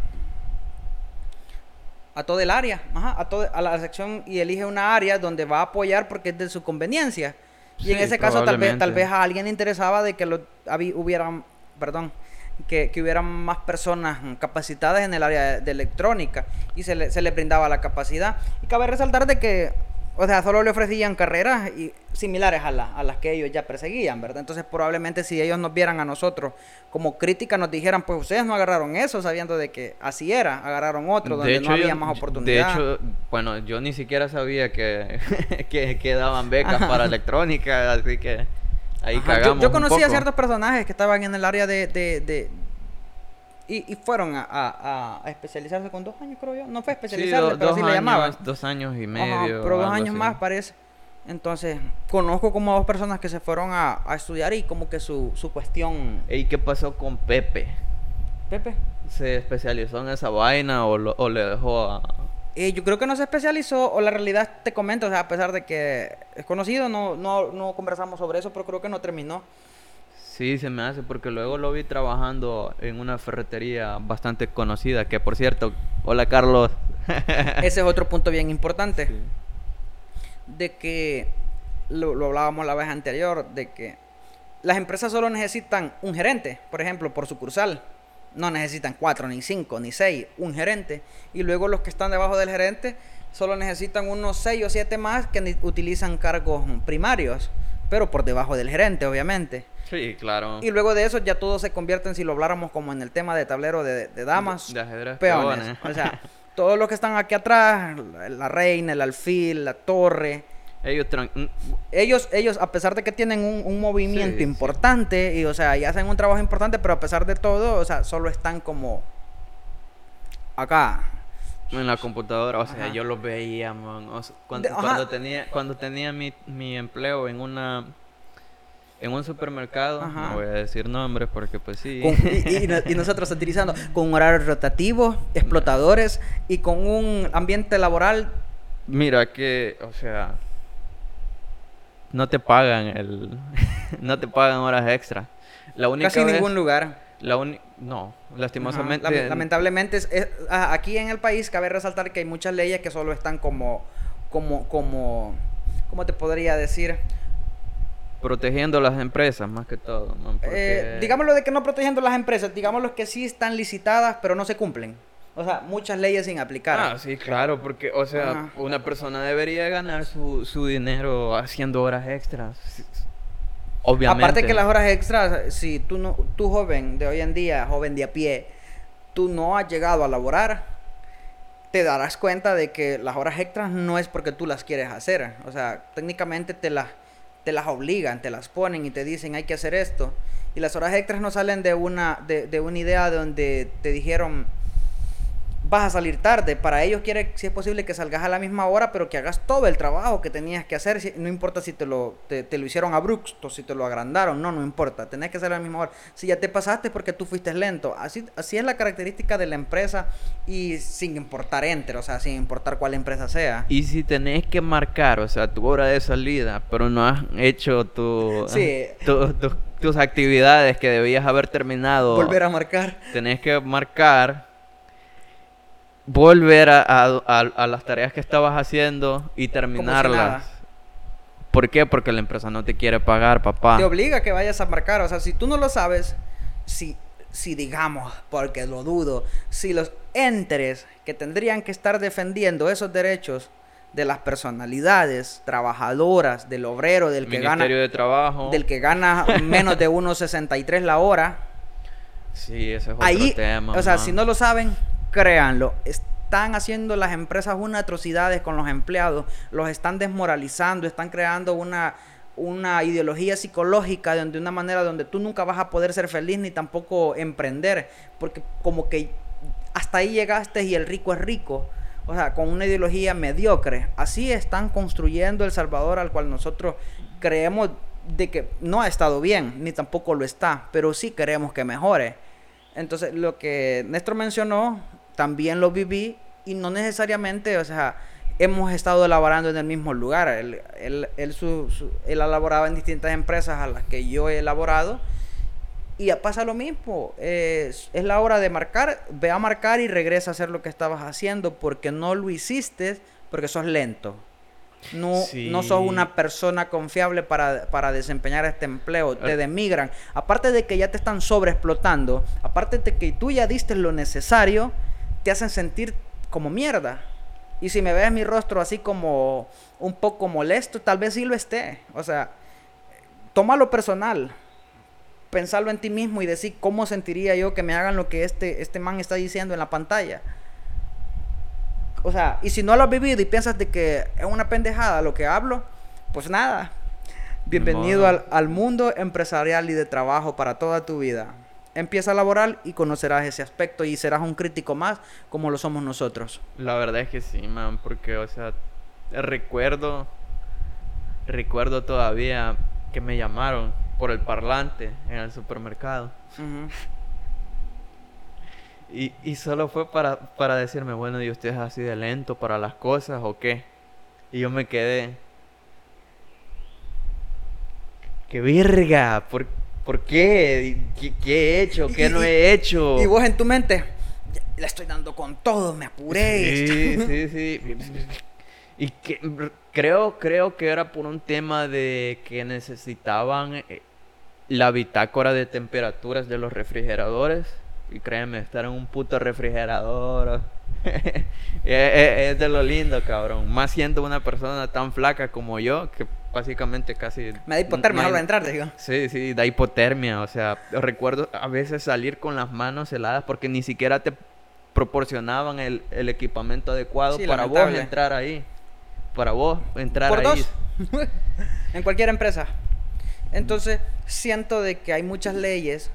B: a todo el área, ajá, a, todo, a la sección y elige una área donde va a apoyar porque es de su conveniencia. Y en ese caso tal vez, tal vez a alguien le interesaba de que lo, hubieran, perdón, que, que hubieran más personas capacitadas en el área de, de electrónica y se le, se le brindaba la capacidad. Y cabe resaltar de que, o sea, solo le ofrecían carreras y, similares a, la- a las que ellos ya perseguían, ¿verdad? Entonces probablemente si ellos nos vieran a nosotros como crítica nos dijeran, pues ustedes no agarraron eso sabiendo de que así era, agarraron otro donde no había
A: yo-
B: más
A: De
B: oportunidad.
A: hecho, bueno, yo ni siquiera sabía que, que, que daban becas
B: Ajá.
A: para electrónica, así que ahí
B: Ajá, yo-
A: cagamos
B: Yo, conocí a
A: poco.
B: ciertos personajes que estaban en el área de... de- de- y, y fueron a, a- a especializarse con dos años, creo yo. No fue
A: Sí,
B: especializarse,
A: do-
B: pero
A: dos
B: sí le llamaban.
A: dos años y
B: Ajá,
A: medio.
B: pero dos años
A: así.
B: más parece. Entonces, conozco como a dos personas que se fueron a, a estudiar y como que su, su cuestión...
A: ¿Y qué pasó con Pepe?
B: Pepe.
A: ¿Se especializó en esa vaina o, lo- o le dejó a...?
B: Eh, yo creo que no se especializó, o la realidad te comento, o sea, a pesar de que es conocido, no, no, no conversamos sobre eso, pero creo que no terminó.
A: Sí, se me hace porque luego lo vi trabajando en una ferretería bastante conocida, que por cierto, hola Carlos.
B: Ese es otro punto bien importante.
A: Sí.
B: de que lo, lo hablábamos la vez anterior, de que las empresas solo necesitan un gerente, por ejemplo, por sucursal. No necesitan cuatro, ni cinco, ni seis, un gerente. Y luego los que están debajo del gerente solo necesitan unos seis o siete más que utilizan cargos primarios, pero por debajo del gerente, obviamente.
A: Sí, claro.
B: Y luego de eso ya todo se convierte en, si lo habláramos como en el tema de tablero de, de damas,
A: De ajedrez,
B: peones.
A: peones.
B: O sea, todos los que están aquí atrás, la, reina, el alfil, la torre,
A: Ellos mm,
B: ellos, ellos, a pesar de que tienen un, un movimiento
A: Sí, sí.
B: importante y, o sea, y hacen un trabajo importante, pero a pesar de todo, o sea, solo están como acá.
A: en la computadora, o sea, yo los veía, man. o sea, cuando,
B: De-
A: cuando tenía cuando tenía mi, mi empleo en una en un supermercado,
B: Ajá.
A: no voy a decir nombres porque pues sí.
B: Con- y, y no- y nosotros utilizando con horarios rotativos, explotadores y con un ambiente laboral.
A: Mira que, o sea, no te pagan el no te pagan horas extra. La única
B: Casi
A: vez-
B: ningún lugar.
A: La uni- no, lastimosamente
B: Lam- lamentablemente, es- es- aquí en el país cabe resaltar que hay muchas leyes que solo están como, como, como, ¿cómo te podría decir?
A: Protegiendo las empresas más que todo, man,
B: Eh,
A: porque-
B: digámoslo de que no protegiendo las empresas, digámoslo que sí están licitadas, pero no se cumplen. O sea, muchas leyes sin aplicar.
A: Ah, sí, claro, porque, o sea,
B: Ajá.
A: una persona debería ganar su, su dinero haciendo horas extras. Obviamente.
B: Aparte que las horas extras, si tú no, tú joven de hoy en día, joven de a pie, tú no has llegado a laborar, te darás cuenta de que las horas extras no es porque tú las quieres hacer. O sea, técnicamente te las, te las obligan, te las ponen y te dicen hay que hacer esto. Y las horas extras no salen de una, de, de una idea donde te dijeron vas a salir tarde. Para ellos quiere, si es posible, que salgas a la misma hora, pero que hagas todo el trabajo que tenías que hacer. no importa si te lo, te, te lo hicieron abrupto, si te lo agrandaron, no, no importa. Tenés que hacer a la misma hora. Si ya te pasaste porque tú fuiste lento. Así, así es la característica de la empresa y sin importar enter, o sea, sin importar cuál empresa sea.
A: Y si tenés que marcar, o sea, tu hora de salida, pero no has hecho tu,
B: Sí.
A: tu- tu- tus actividades que debías haber terminado,
B: Volver a marcar.
A: tenés que marcar, volver a, a- a- a las tareas que estabas haciendo y terminarlas. ¿Por qué? Porque la empresa no te quiere pagar, papá.
B: te obliga a que vayas a marcar. O sea, si tú no lo sabes, si, si digamos, porque lo dudo, si los entres que tendrían que estar defendiendo esos derechos de las personalidades trabajadoras, del obrero, del que gana,
A: de Trabajo.
B: del que gana menos de 1.63 la hora,
A: Sí, ese es otro
B: ahí,
A: tema.
B: o sea,
A: man.
B: si no lo saben, créanlo. Están haciendo las empresas unas atrocidades con los empleados, los están desmoralizando, están creando una, una ideología psicológica de, una manera donde tú nunca vas a poder ser feliz ni tampoco emprender, porque como que hasta ahí llegaste y el rico es rico. O sea, con una ideología mediocre. Así están construyendo El Salvador al cual nosotros creemos de que no ha estado bien, ni tampoco lo está, pero sí queremos que mejore. Entonces, lo que Néstor mencionó, también lo viví y no necesariamente, o sea, hemos estado elaborando en el mismo lugar. Él, él, él, su- su- él ha laborado en distintas empresas a las que yo he elaborado y pasa lo mismo. Es, es la hora de marcar, ve a marcar y regresa a hacer lo que estabas haciendo porque no lo hiciste, porque sos lento. No, no sos una persona confiable para, para desempeñar este empleo. Te
A: Eh.
B: demigran. Aparte de que ya te están sobreexplotando, aparte de que tú ya diste lo necesario, te hacen sentir como mierda. Y si me ves mi rostro así como un poco molesto, tal vez sí lo esté. O sea, tómalo personal. Pensarlo en ti mismo y decir cómo sentiría yo que me hagan lo que este, este man está diciendo en la pantalla. O sea, y si no lo has vivido y piensas de que es una pendejada lo que hablo, pues nada. Bienvenido al, al mundo empresarial y de trabajo para toda tu vida. Empieza a laborar y conocerás ese aspecto y serás un crítico más como lo somos nosotros.
A: La verdad es que sí, man, porque, o sea, recuerdo, recuerdo todavía que me llamaron por el parlante en el supermercado. Y, y solo fue para, para decirme, bueno, ¿y usted es así de lento para las cosas o qué? Y yo me quedé. ¡Qué verga! ¿Por, por qué? qué? qué he hecho? ¿Qué
B: Y-
A: no he hecho?
B: Y vos en tu mente, "Ya, le estoy dando con todo, me apuré.
A: Sí, sí, sí. Y que creo, creo que era por un tema de que necesitaban eh, la bitácora de temperaturas de los refrigeradores. Y créeme, estar en un puto refrigerador es, de lo lindo, cabrón. Más siendo una persona tan flaca como yo, que básicamente casi...
B: Me da hipotermia al entrar, digo.
A: Sí, sí, da hipotermia. O sea, recuerdo a veces salir con las manos heladas porque ni siquiera te proporcionaban el, equipamiento adecuado para vos entrar ahí. Para vos entrar
B: Por
A: ahí.
B: Dos. en cualquier empresa. Entonces, siento de que hay muchas leyes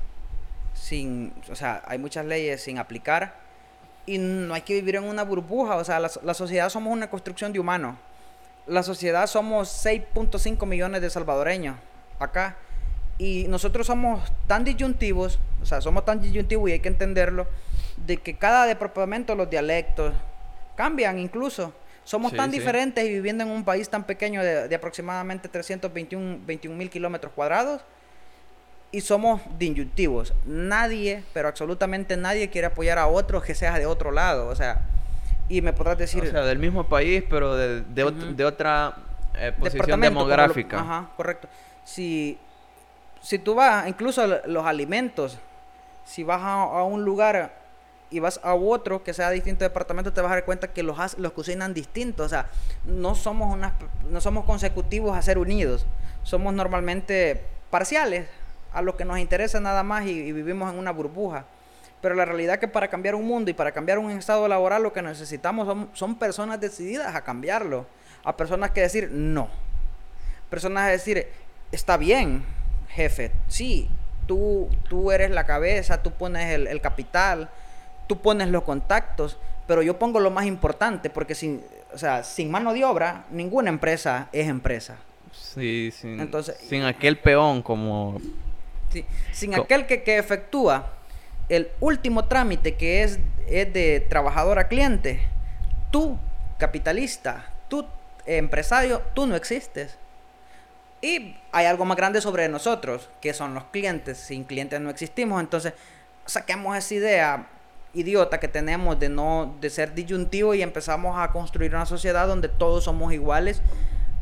B: sin, o sea, hay muchas leyes sin aplicar y no hay que vivir en una burbuja, o sea, la, la sociedad somos una construcción de humanos. La sociedad somos 6.5 millones de salvadoreños acá y nosotros somos tan disyuntivos, o sea, somos tan disyuntivos y hay que entenderlo, de que cada departamento, los dialectos, cambian incluso. Somos tan diferentes y viviendo en un país tan pequeño de, aproximadamente 321 mil kilómetros cuadrados y somos disyuntivos. Nadie, pero absolutamente nadie quiere apoyar a otro que sea de otro lado. O sea, y me podrás decir...
A: O sea, del mismo país, pero de, de, otra eh, posición demográfica.
B: ajá, correcto. Si, si tú vas, incluso los alimentos, si vas a un lugar y vas a otro que sea distinto departamento, te vas a dar cuenta que los, los cocinan distintos. O sea, no somos, unas, no somos consecutivos a ser unidos. Somos normalmente parciales a lo que nos interesa nada más y, vivimos en una burbuja. Pero la realidad es que para cambiar un mundo y para cambiar un estado laboral lo que necesitamos son, son personas decididas a cambiarlo. A personas que decir no. Personas a decir, está bien, jefe, sí, tú, tú eres la cabeza, tú pones el, el capital, tú pones los contactos, pero yo pongo lo más importante, porque sin, o sea, sin mano de obra, ninguna empresa es empresa.
A: Sí, sin, Entonces, sin aquel peón como...
B: Sí, sin aquel que, que, efectúa el último trámite que es, es de trabajador a cliente, tú, capitalista, tú, empresario, tú no existes. Y hay algo más grande sobre nosotros, que son los clientes. Sin clientes no existimos. Entonces, saquemos esa idea idiota que tenemos de no de ser disyuntivo y empezamos a construir una sociedad donde todos somos iguales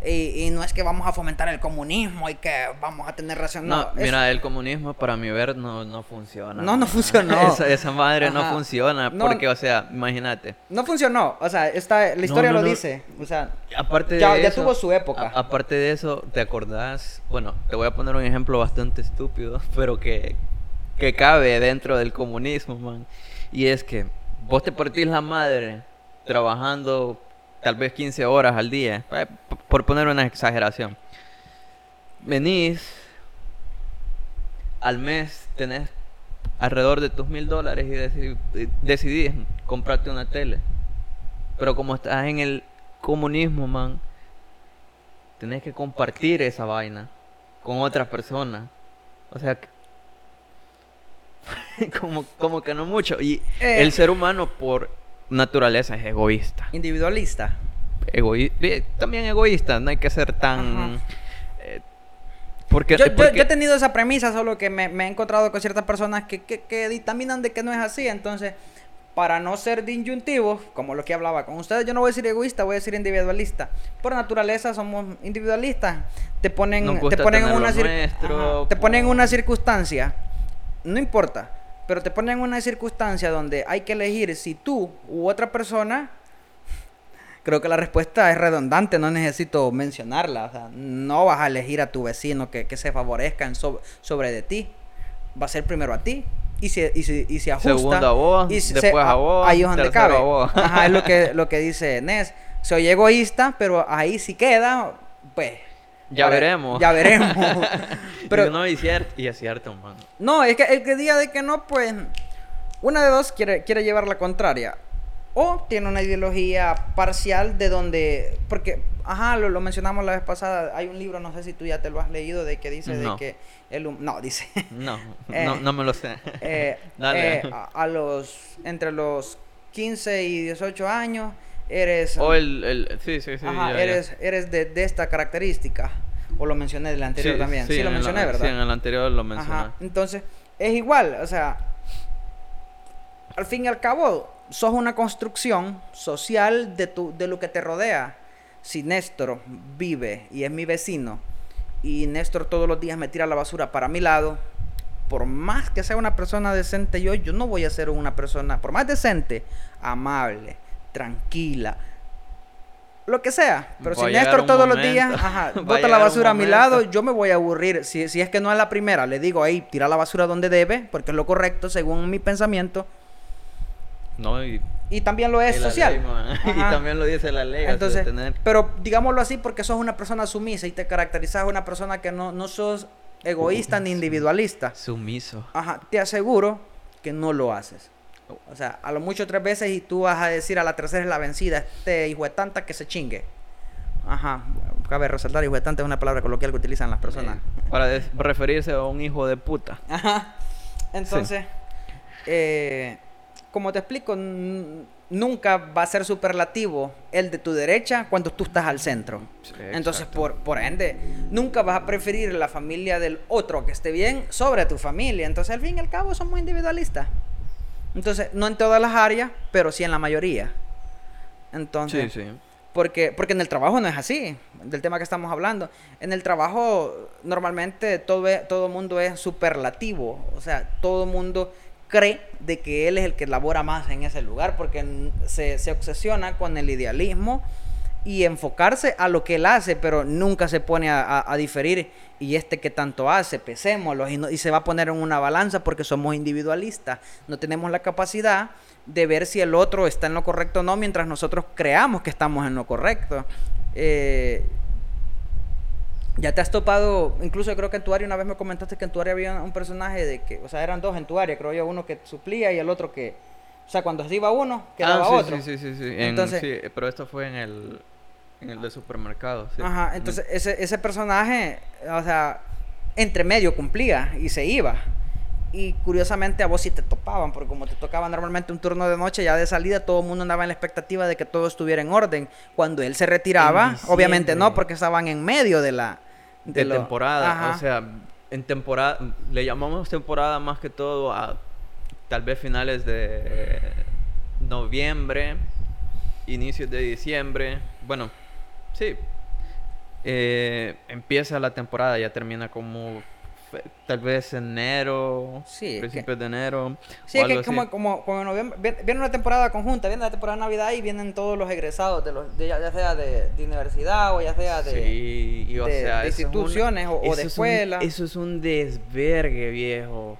B: y, no es que vamos a fomentar el comunismo y que vamos a tener relación
A: no, mira el comunismo para mi ver no, no funciona.
B: No no funcionó.
A: Esa, madre no funciona porque o sea imagínate.
B: No funcionó o sea esta la historia lo dice o sea
A: aparte
B: ya,
A: de
B: ya tuvo su época.
A: aparte de eso te acordás bueno te voy a poner un ejemplo bastante estúpido pero que que cabe dentro del comunismo man. Y es que vos te partís la madre trabajando tal vez 15 horas al día, eh, por poner una exageración. Venís, al mes tenés alrededor de tus mil dólares y decidís, comprarte una tele. Pero como estás en el comunismo, man, tenés que compartir esa vaina con otras personas. O sea, como, como que no mucho. Y eh. el ser humano por naturaleza es egoísta.
B: Individualista.
A: También egoísta, no hay que ser tan...
B: Eh, porque, yo, he tenido esa premisa, solo que me, he encontrado con ciertas personas que, que, que dictaminan de que no es así. Entonces, para no ser disyuntivos, como lo que hablaba con ustedes, yo no voy a decir egoísta, voy a decir individualista. Por naturaleza somos individualistas. Te ponen, te ponen en una te ponen en una circunstancia no importa, pero te ponen en una circunstancia donde hay que elegir si tú u otra persona, creo que la respuesta es redundante, no necesito mencionarla. O sea, no vas a elegir a tu vecino que, se favorezca sobre de ti. Va a ser primero a ti. Y se, y se, y se ajusta.
A: Segundo a vos, después a, vos.
B: Ahí es donde cabe. Ajá, es lo que, lo que dice Nes. Soy egoísta, pero ahí sí queda, pues
A: ya veremos.
B: Ya veremos.
A: Pero no, y, y es cierto, man.
B: No, es que el que diga de que no, pues. Una de dos quiere, quiere llevar la contraria. O tiene una ideología parcial de donde. Porque, ajá, lo, mencionamos la vez pasada. Hay un libro, no sé si tú ya te lo has leído, de que dice de que. El, no, dice.
A: No, eh, no, no, me lo sé.
B: Eh, Dale. Eh, a, los. Entre los 15 y 18 años eres...
A: O el... sí, sí, sí.
B: eres, eres de, de, esta característica. O lo mencioné del anterior también. Sí, lo mencioné, ¿verdad?
A: Sí, en el anterior lo mencioné. Ajá.
B: Entonces, es igual, o sea... Al fin y al cabo, sos una construcción social de, tu, de lo que te rodea. Si Néstor vive y es mi vecino y Néstor todos los días me tira la basura para mi lado, por más que sea una persona decente yo, yo no voy a ser una persona, por más decente, amable, tranquila, lo que sea. Pero si Néstor todos los días bota la basura a, mi lado, yo me voy a aburrir. Si, si es que no es la primera, le digo ahí, tira la basura donde debe, porque es lo correcto según mi pensamiento.
A: No, y,
B: también lo es social.
A: y también lo dice la ley.
B: Entonces, pero digámoslo así porque sos una persona sumisa y te caracterizas una persona que no, no sos egoísta ni individualista.
A: Sumiso.
B: Ajá, te aseguro que no lo haces. O sea, a lo mucho tres veces y tú vas a decir a la tercera es la vencida, este hijo de tanta que se chingue. Ajá, cabe resaltar, hijo de tanta es una palabra coloquial que utilizan las personas.
A: para referirse a un hijo de puta.
B: Ajá. Entonces, eh, como te explico, nunca va a ser superlativo el de tu derecha cuando tú estás al centro. Entonces, por, por ende, nunca vas a preferir la familia del otro que esté bien sobre tu familia. Entonces, al fin y al cabo, somos individualistas. Entonces, no en todas las áreas, pero sí en la mayoría. Entonces, sí, sí. Porque, porque en el trabajo no es así, del tema que estamos hablando. En el trabajo, normalmente todo, todo mundo es superlativo. O sea, todo mundo cree de que él es el que labora más en ese lugar porque se, se obsesiona con el idealismo y enfocarse a lo que él hace, pero nunca se pone a, diferir y este que tanto hace, pesémoslo y, y, se va a poner en una balanza porque somos individualistas, no tenemos la capacidad de ver si el otro está en lo correcto o no mientras nosotros creamos que estamos en lo correcto. Eh, ya te has topado, incluso creo que en tu área una vez me comentaste que en tu área había un personaje de que, o sea, eran dos en tu área, creo yo, uno que suplía y el otro que, o sea, cuando se iba uno, quedaba
A: ah, sí,
B: otro.
A: Sí, sí, sí, Entonces, sí, pero esto fue en el, en el de supermercado. Sí.
B: Ajá, entonces ese, ese personaje, o sea, entre medio cumplía y se iba. Y curiosamente a vos sí te topaban, porque como te tocaba normalmente un turno de noche, ya de salida todo el mundo andaba en la expectativa de que todo estuviera en orden. Cuando él se retiraba, obviamente no, porque estaban en medio de la...
A: De, temporada, o sea, en temporada, le llamamos temporada más que todo a tal vez finales de noviembre, inicios de diciembre, bueno, Sí. Eh, empieza la temporada, ya termina como tal vez enero, sí, principios de enero.
B: Sí, que como, como, como viene una temporada conjunta, viene la temporada de Navidad y vienen todos los egresados, de los, de, ya sea de, universidad o ya sea de,
A: sí, o sea,
B: instituciones o, de escuela.
A: eso es un desvergue, viejo.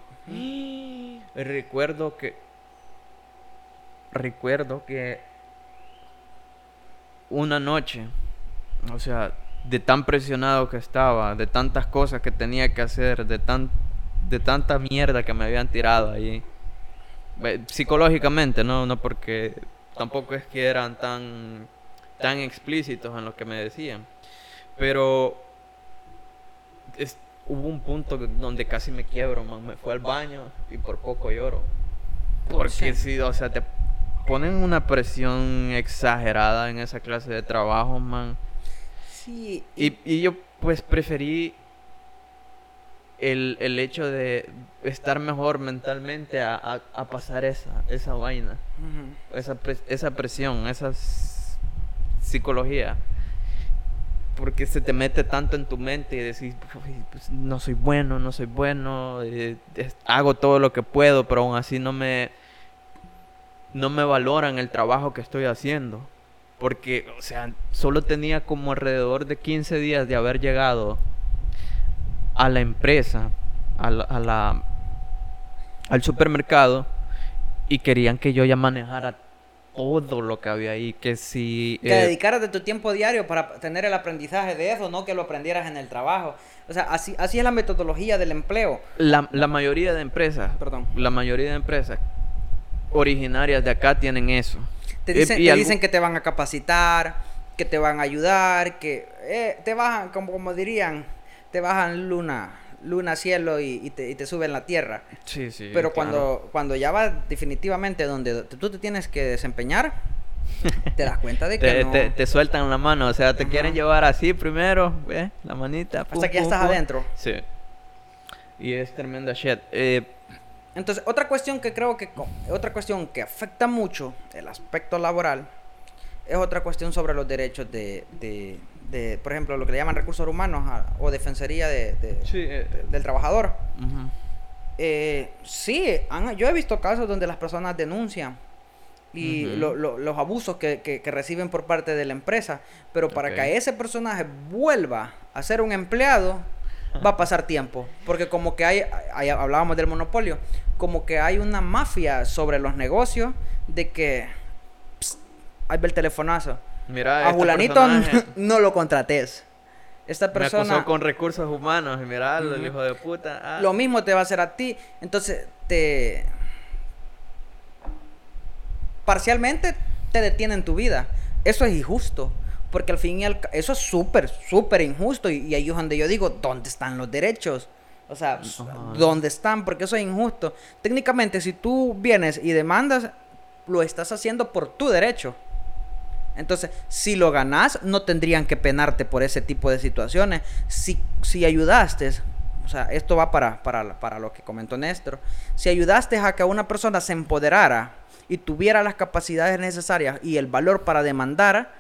A: Recuerdo que. Recuerdo que. Una noche o sea, de tan presionado que estaba, de tantas cosas que tenía que hacer, de, tan, de tanta mierda que me habían tirado ahí. Psicológicamente, ¿no? No porque tampoco es que eran tan, tan explícitos en lo que me decían. Pero hubo un punto donde casi me quiebro, man. Me fue al baño y por poco lloro. Porque sí, o sea, te ponen una presión exagerada en esa clase de trabajo, man y, yo pues preferí el, hecho de estar mejor mentalmente a, pasar esa, esa vaina, esa, esa presión, esa psicología. Porque se te mete tanto en tu mente y decís, pues, no soy bueno, no soy bueno, eh, hago todo lo que puedo, pero aún así no me, no me valoran el trabajo que estoy haciendo. Porque, o sea, solo tenía como alrededor de 15 días de haber llegado a la empresa, a la, al supermercado, y querían que yo ya manejara todo lo que había ahí, que si...
B: Que eh, dedicaras de tu tiempo diario para tener el aprendizaje de eso, no que lo aprendieras en el trabajo. O sea, así, así es la metodología del empleo.
A: La, la mayoría de empresas, perdón, la mayoría de empresas originarias de acá tienen eso.
B: Te dicen, que te van a capacitar, que te van a ayudar, que eh, te bajan, como, como dirían, te bajan luna, luna, cielo y, te, y te, suben la tierra.
A: Sí, sí.
B: Pero cuando, cuando ya va definitivamente donde tú te tienes que desempeñar, te das cuenta de que
A: te, te, sueltan la mano, o sea, te quieren llevar así primero, ¿eh? la manita.
B: Hasta que ya estás adentro.
A: Sí. Y es tremenda shit. Eh,
B: entonces, otra cuestión que creo que otra cuestión que afecta mucho el aspecto laboral es otra cuestión sobre los derechos de, de, de por ejemplo, lo que le llaman recursos humanos a- o defensoría de, de-
A: Sí, eh,
B: de- del trabajador. Eh, sí, han- yo he visto casos donde las personas denuncian y lo- lo- los abusos que, que- que reciben por parte de la empresa, pero para que ese personaje vuelva a ser un empleado, va a pasar tiempo, porque como que hay, hay- hablábamos del monopolio, como que hay una mafia sobre los negocios de que, psst, ahí va el telefonazo,
A: Mira,
B: a
A: este
B: Julanito
A: personaje
B: no lo contrates. Esta
A: me
B: persona...
A: acusó con recursos humanos y mira, el
B: Ujú.
A: hijo de puta. ah.
B: Lo mismo te va a hacer a ti. Entonces, te. Parcialmente te detienen tu vida. Eso es injusto. Porque al fin y al ca- Eso es súper, súper injusto. Y, y ahí es donde yo digo: ¿dónde están los derechos? O sea,
A: Ajá.
B: ¿dónde están? Porque eso es injusto. Técnicamente, si tú vienes y demandas, lo estás haciendo por tu derecho. Entonces, si lo ganás, no tendrían que penarte por ese tipo de situaciones. Si, si ayudaste, o sea, esto va para, para, para lo que comentó Néstor, si ayudaste a que una persona se empoderara y tuviera las capacidades necesarias y el valor para demandar,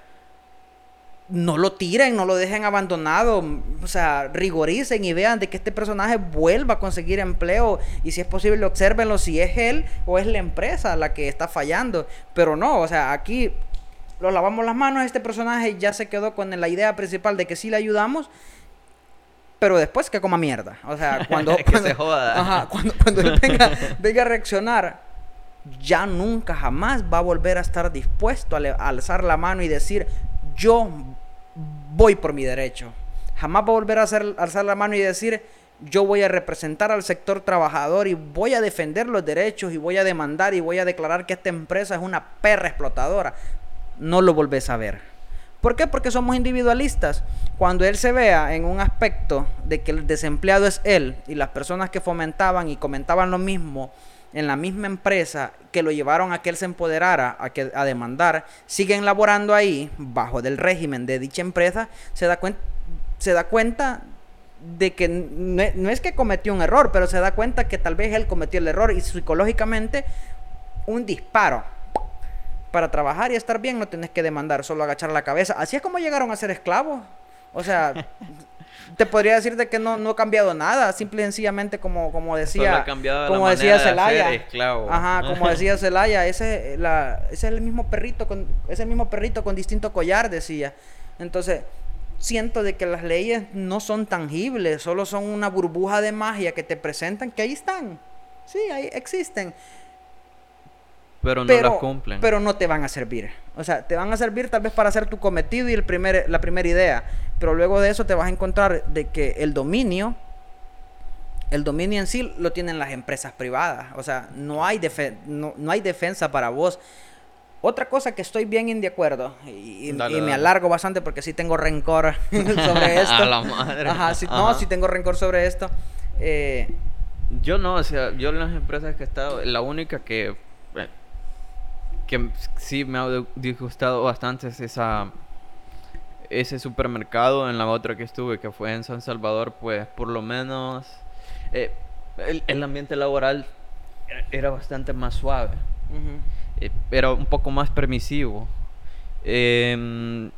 B: no lo tiren, no lo dejen abandonado, o sea, rigoricen y vean de que este personaje vuelva a conseguir empleo y si es posible observenlo si es él o es la empresa la que está fallando, pero no, o sea, aquí lo lavamos las manos, este personaje ya se quedó con la idea principal de que sí le ayudamos, pero después que coma mierda, o sea, cuando,
A: Que
B: cuando-
A: se joda.
B: ajá, cuando, cuando él venga, venga a reaccionar, ya nunca jamás va a volver a estar dispuesto a alzar la mano y decir, yo voy por mi derecho. Jamás va a volver a hacer, alzar la mano y decir, yo voy a representar al sector trabajador y voy a defender los derechos y voy a demandar y voy a declarar que esta empresa es una perra explotadora. No lo volvés a ver. ¿Por qué? Porque somos individualistas. Cuando él se vea en un aspecto de que el desempleado es él y las personas que fomentaban y comentaban lo mismo en la misma empresa que lo llevaron a que él se empoderara, a, que, a demandar, siguen laborando ahí bajo del régimen de dicha empresa, se da, se da cuenta de que no no es que cometió un error, pero se da cuenta que tal vez él cometió el error y psicológicamente un disparo. Para trabajar y estar bien no tienes que demandar, solo agachar la cabeza. Así es como llegaron a ser esclavos. O sea, te podría decir de que no, no ha cambiado nada, simple y sencillamente como, como decía, como decía
A: de
B: Celaya. Ajá, como decía Celaya, ese, la, ese es el mismo perrito con, es el mismo perrito con distinto collar, decía. Entonces, siento de que las leyes no son tangibles, solo son una burbuja de magia que te presentan, que ahí están. Sí, ahí existen
A: pero no
B: pero,
A: las cumplen.
B: pero no te van a servir. O sea, te van a servir tal vez para hacer tu cometido y el primer, la primera idea. Pero luego de eso te vas a encontrar de que el dominio, el dominio en sí lo tienen las empresas privadas. O sea, no hay, defe- no, no hay defensa para vos. Otra cosa que estoy bien en de acuerdo, y, y-
A: Dale,
B: y me alargo bastante porque sí tengo rencor sobre esto.
A: A la madre.
B: Ajá, sí, no, sí tengo rencor sobre esto. Eh,
A: Yo no, o sea, yo en las empresas que he estado, la única que, que sí me ha disgustado bastante es esa, ese supermercado en la otra que estuve, que fue en San Salvador, pues por lo menos eh, el, el ambiente laboral era- era bastante más suave,
B: ujú.
A: eh, era un poco más permisivo. Em,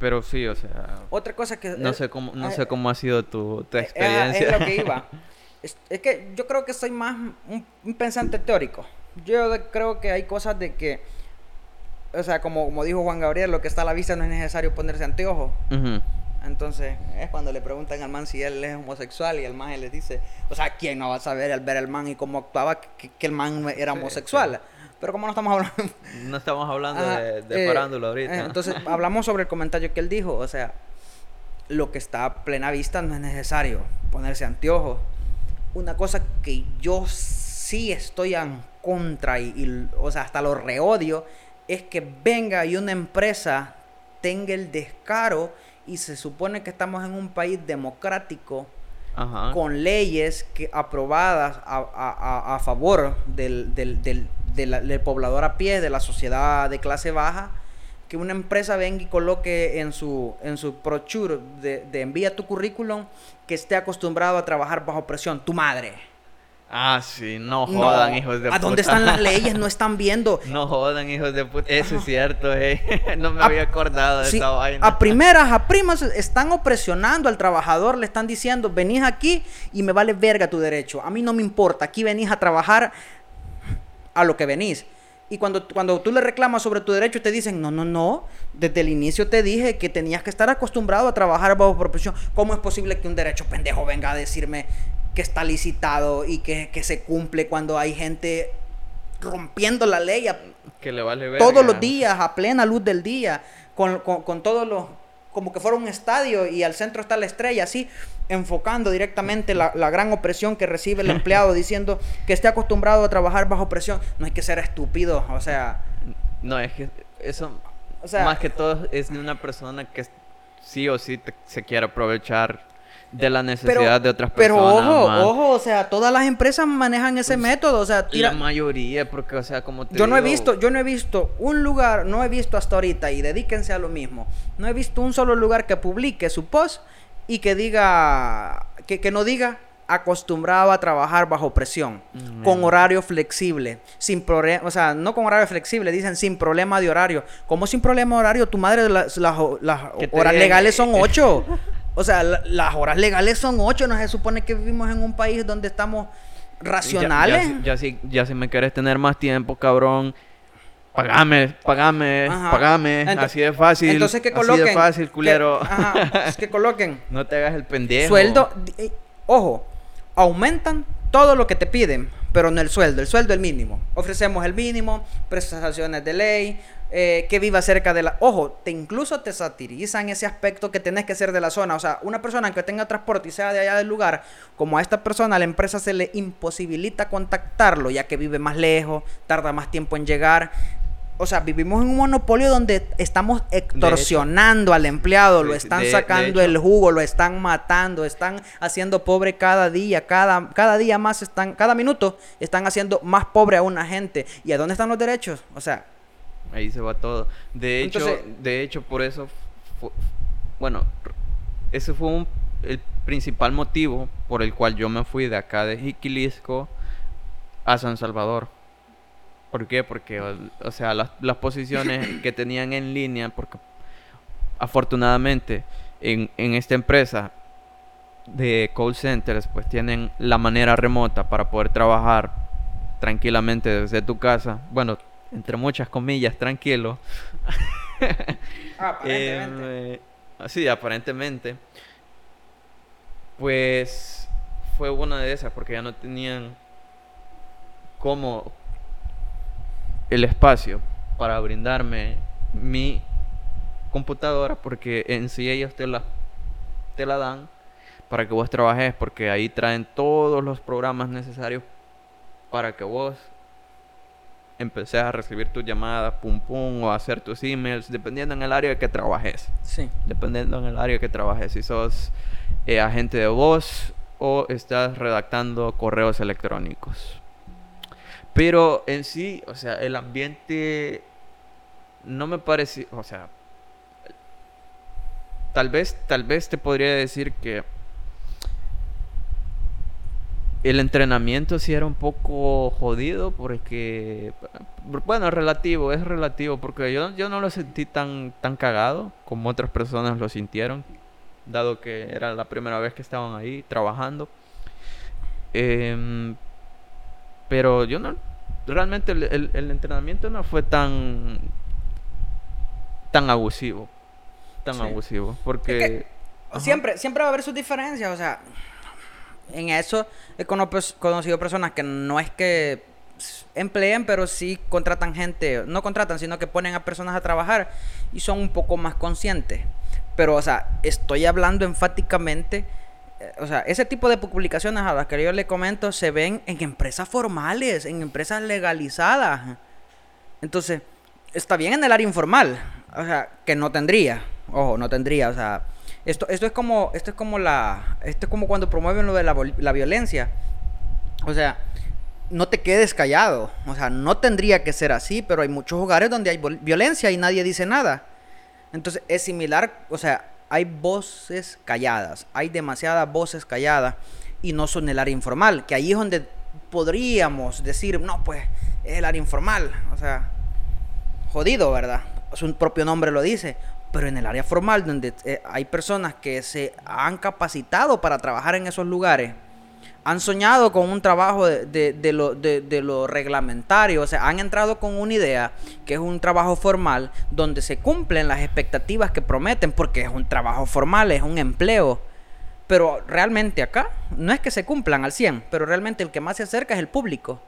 A: pero sí, o sea,
B: Otra cosa que...
A: no
B: eh,
A: sé cómo, no
B: eh,
A: sé cómo ha sido tu, tu
B: Eh,
A: experiencia.
B: Es, lo que iba. Es, es que yo creo que soy más un, un pensante teórico. Yo creo que hay cosas de que, o sea, como, como dijo Juan Gabriel, lo que está a la vista no es necesario ponerse anteojos. Entonces, es cuando le preguntan al man si él es homosexual y el man les dice, o sea, ¿quién no va a saber al ver al man y cómo actuaba que, que el man era
A: Sí,
B: homosexual? Pero como no estamos hablando
A: No estamos hablando
B: Ajá,
A: de, de
B: eh,
A: farándula ahorita.
B: eh, entonces, hablamos sobre el comentario que él dijo. O sea, lo que está a plena vista no es necesario ponerse anteojos. Una cosa que yo sí estoy contra y, y, o sea, hasta lo reodio es que venga y una empresa tenga el descaro y se supone que estamos en un país democrático
A: Ajá.
B: con leyes que aprobadas a, a- a- a favor del, del, del, de la- del poblador a pie, de la sociedad de clase baja, que una empresa venga y coloque en su, en su brochure de, de envía tu currículum que esté acostumbrado a trabajar bajo presión, tu madre.
A: Ah, sí, no jodan, hijos de
B: puta. ¿A dónde están las leyes? No están viendo.
A: No jodan, hijos de puta. Eso es cierto, eh. No me había acordado de esa vaina.
B: A primeras, a primas, están opresionando al trabajador, le están diciendo, venís aquí y me vale verga tu derecho. A mí no me importa, aquí venís a trabajar a lo que venís. Y cuando, cuando tú le reclamas sobre tu derecho, te dicen, no, no, no, desde el inicio te dije que tenías que estar acostumbrado a trabajar bajo profesión. ¿Cómo es posible que un derecho pendejo venga a decirme que está licitado y que, se cumple cuando hay gente rompiendo la ley
A: que le vale
B: todos los días, a plena luz del día, con, con todos los como que fuera un estadio y al centro está la estrella, así, enfocando directamente la, gran opresión que recibe el empleado, diciendo que esté acostumbrado a trabajar bajo presión. No hay que ser estúpido, o sea...
A: No, es que eso, o sea, más que todo, es de una persona que sí o sí se quiere aprovechar de la necesidad de otras personas.
B: Pero ojo, ojo, o sea, todas las empresas manejan ese pues, método, o sea,
A: la mayoría, porque o sea, como te
B: Yo no he visto, yo no he visto un lugar, no he visto hasta ahorita y dedíquense a lo mismo. No he visto un solo lugar que publique su post y que diga que, que no diga acostumbrado a trabajar bajo presión, mm, con horario flexible, sin problema, o sea, no con horario flexible, dicen sin problema de horario. ¿Cómo sin problema de horario? Tu madre, las, las, horas legales son ocho. O sea, las horas legales son ocho. No se supone que vivimos en un país donde estamos racionales.
A: Ya, si, ya si me quieres tener más tiempo, cabrón. Pagame, pagame, pagame. así de fácil. Entonces que coloquen. Así de fácil, culero.
B: Que, ajá, que coloquen.
A: no te hagas el pendejo.
B: Sueldo. Eh, ojo, aumentan todo lo que te piden, pero no el sueldo. El sueldo es el mínimo. Ofrecemos el mínimo, prestaciones de ley, eh, que viva cerca de la... Ojo, te incluso te satirizan ese aspecto que tenés que ser de la zona. O sea, una persona que tenga transporte y sea de allá del lugar, como a esta persona, a la empresa se le imposibilita contactarlo, ya que vive más lejos, tarda más tiempo en llegar. O sea, vivimos en un monopolio donde estamos extorsionando al empleado, lo están sacando el jugo, lo están matando, están haciendo pobre cada día, cada, cada día más están, cada minuto están haciendo más pobre a una gente. ¿Y a dónde están los derechos? O sea,
A: Ahí se va todo. De hecho, de hecho por eso, bueno, ese fue el principal motivo por el cual yo me fui de acá de Jiquilisco a San Salvador. ¿Por qué? Porque, o, sea, las, las, posiciones que tenían en línea, porque afortunadamente en, en esta empresa de call centers, pues tienen la manera remota para poder trabajar tranquilamente desde tu casa. Bueno, entre muchas comillas, tranquilo.
B: aparentemente.
A: Eh, sí, aparentemente. Pues fue una de esas porque ya no tenían como el espacio para brindarme mi computadora porque en sí ellos te la, te la dan para que vos trabajes porque ahí traen todos los programas necesarios para que vos empecé a recibir tus llamadas, pum pum, o hacer tus emails, dependiendo en el área que trabajes.
B: Sí.
A: Dependiendo en el área que trabajes. Si sos eh, agente de voz o estás redactando correos electrónicos. Pero en sí, o sea, el ambiente no me parece, o sea, tal vez, tal vez te podría decir que el entrenamiento sí era un poco jodido porque, bueno, relativo, es relativo porque yo, yo no lo sentí tan, tan cagado como otras personas lo sintieron, dado que era la primera vez que estaban ahí trabajando. Em, pero yo no, realmente el, entrenamiento no fue tan, tan abusivo, tan abusivo, porque...
B: siempre, siempre va a haber sus diferencias, o sea en eso he conocido personas que no es que empleen, pero sí contratan gente, no contratan, sino que ponen a personas a trabajar y son un poco más conscientes. Pero, o sea, estoy hablando enfáticamente, eh, o sea, ese tipo de publicaciones a las que yo le comento se ven en empresas formales, en empresas legalizadas. Entonces, está bien en el área informal, o sea, que no tendría, ojo, no tendría, o sea, esto, esto es como, esto es como la, esto es como cuando promueven lo de la, la violencia. O sea, no te quedes callado. O sea, no tendría que ser así, pero hay muchos hogares donde hay violencia y nadie dice nada. Entonces es similar, o sea, hay voces calladas, hay demasiadas voces calladas y no son el área informal, que ahí es donde podríamos decir, no, pues es el área informal, o sea, jodido, ¿verdad? Su propio nombre lo dice, pero en el área formal, donde eh, hay personas que se han capacitado para trabajar en esos lugares, han soñado con un trabajo de, lo, de, lo, reglamentario, o sea, han entrado con una idea que es un trabajo formal donde se cumplen las expectativas que prometen, porque es un trabajo formal, es un empleo. Pero realmente acá no es que se cumplan al 100, pero realmente el que más se acerca es el público.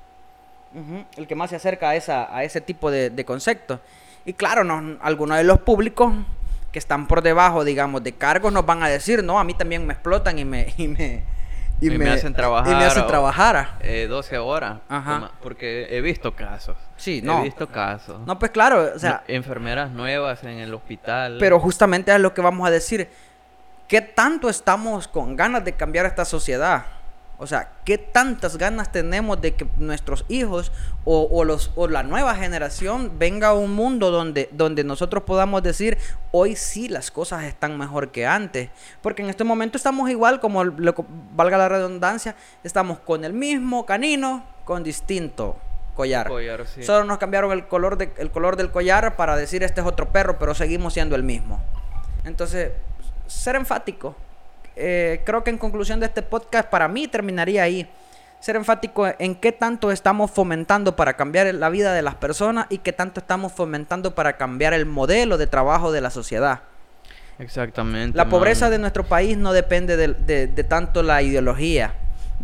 B: El que más se acerca a, esa, a ese tipo de, conceptos. Y claro, no, algunos de los públicos que están por debajo, digamos, de cargos nos van a decir, no, a mí también me explotan y me, y me,
A: y, me, hacen trabajar. Y
B: me hacen trabajar.
A: 12 horas. Ajá. Porque he visto casos.
B: Sí, no.
A: He visto casos.
B: No, pues claro, o sea.
A: enfermeras nuevas en el hospital.
B: Pero justamente es lo que vamos a decir. ¿Qué tanto estamos con ganas de cambiar esta sociedad? O sea, ¿qué tantas ganas tenemos de que nuestros hijos o, los, o la nueva generación venga a un mundo donde, donde nosotros podamos decir, hoy sí las cosas están mejor que antes? Porque en este momento estamos igual, como valga la redundancia, estamos con el mismo canino, con distinto collar. Solo nos cambiaron el color, de, el color del collar para decir este es otro perro, pero seguimos siendo el mismo. Entonces, ser enfático eh, creo que en conclusión de este podcast, para mí terminaría ahí. Ser enfático en qué tanto estamos fomentando para cambiar la vida de las personas y qué tanto estamos fomentando para cambiar el modelo de trabajo de la sociedad.
A: Exactamente.
B: La pobreza de nuestro país no depende de tanto la ideología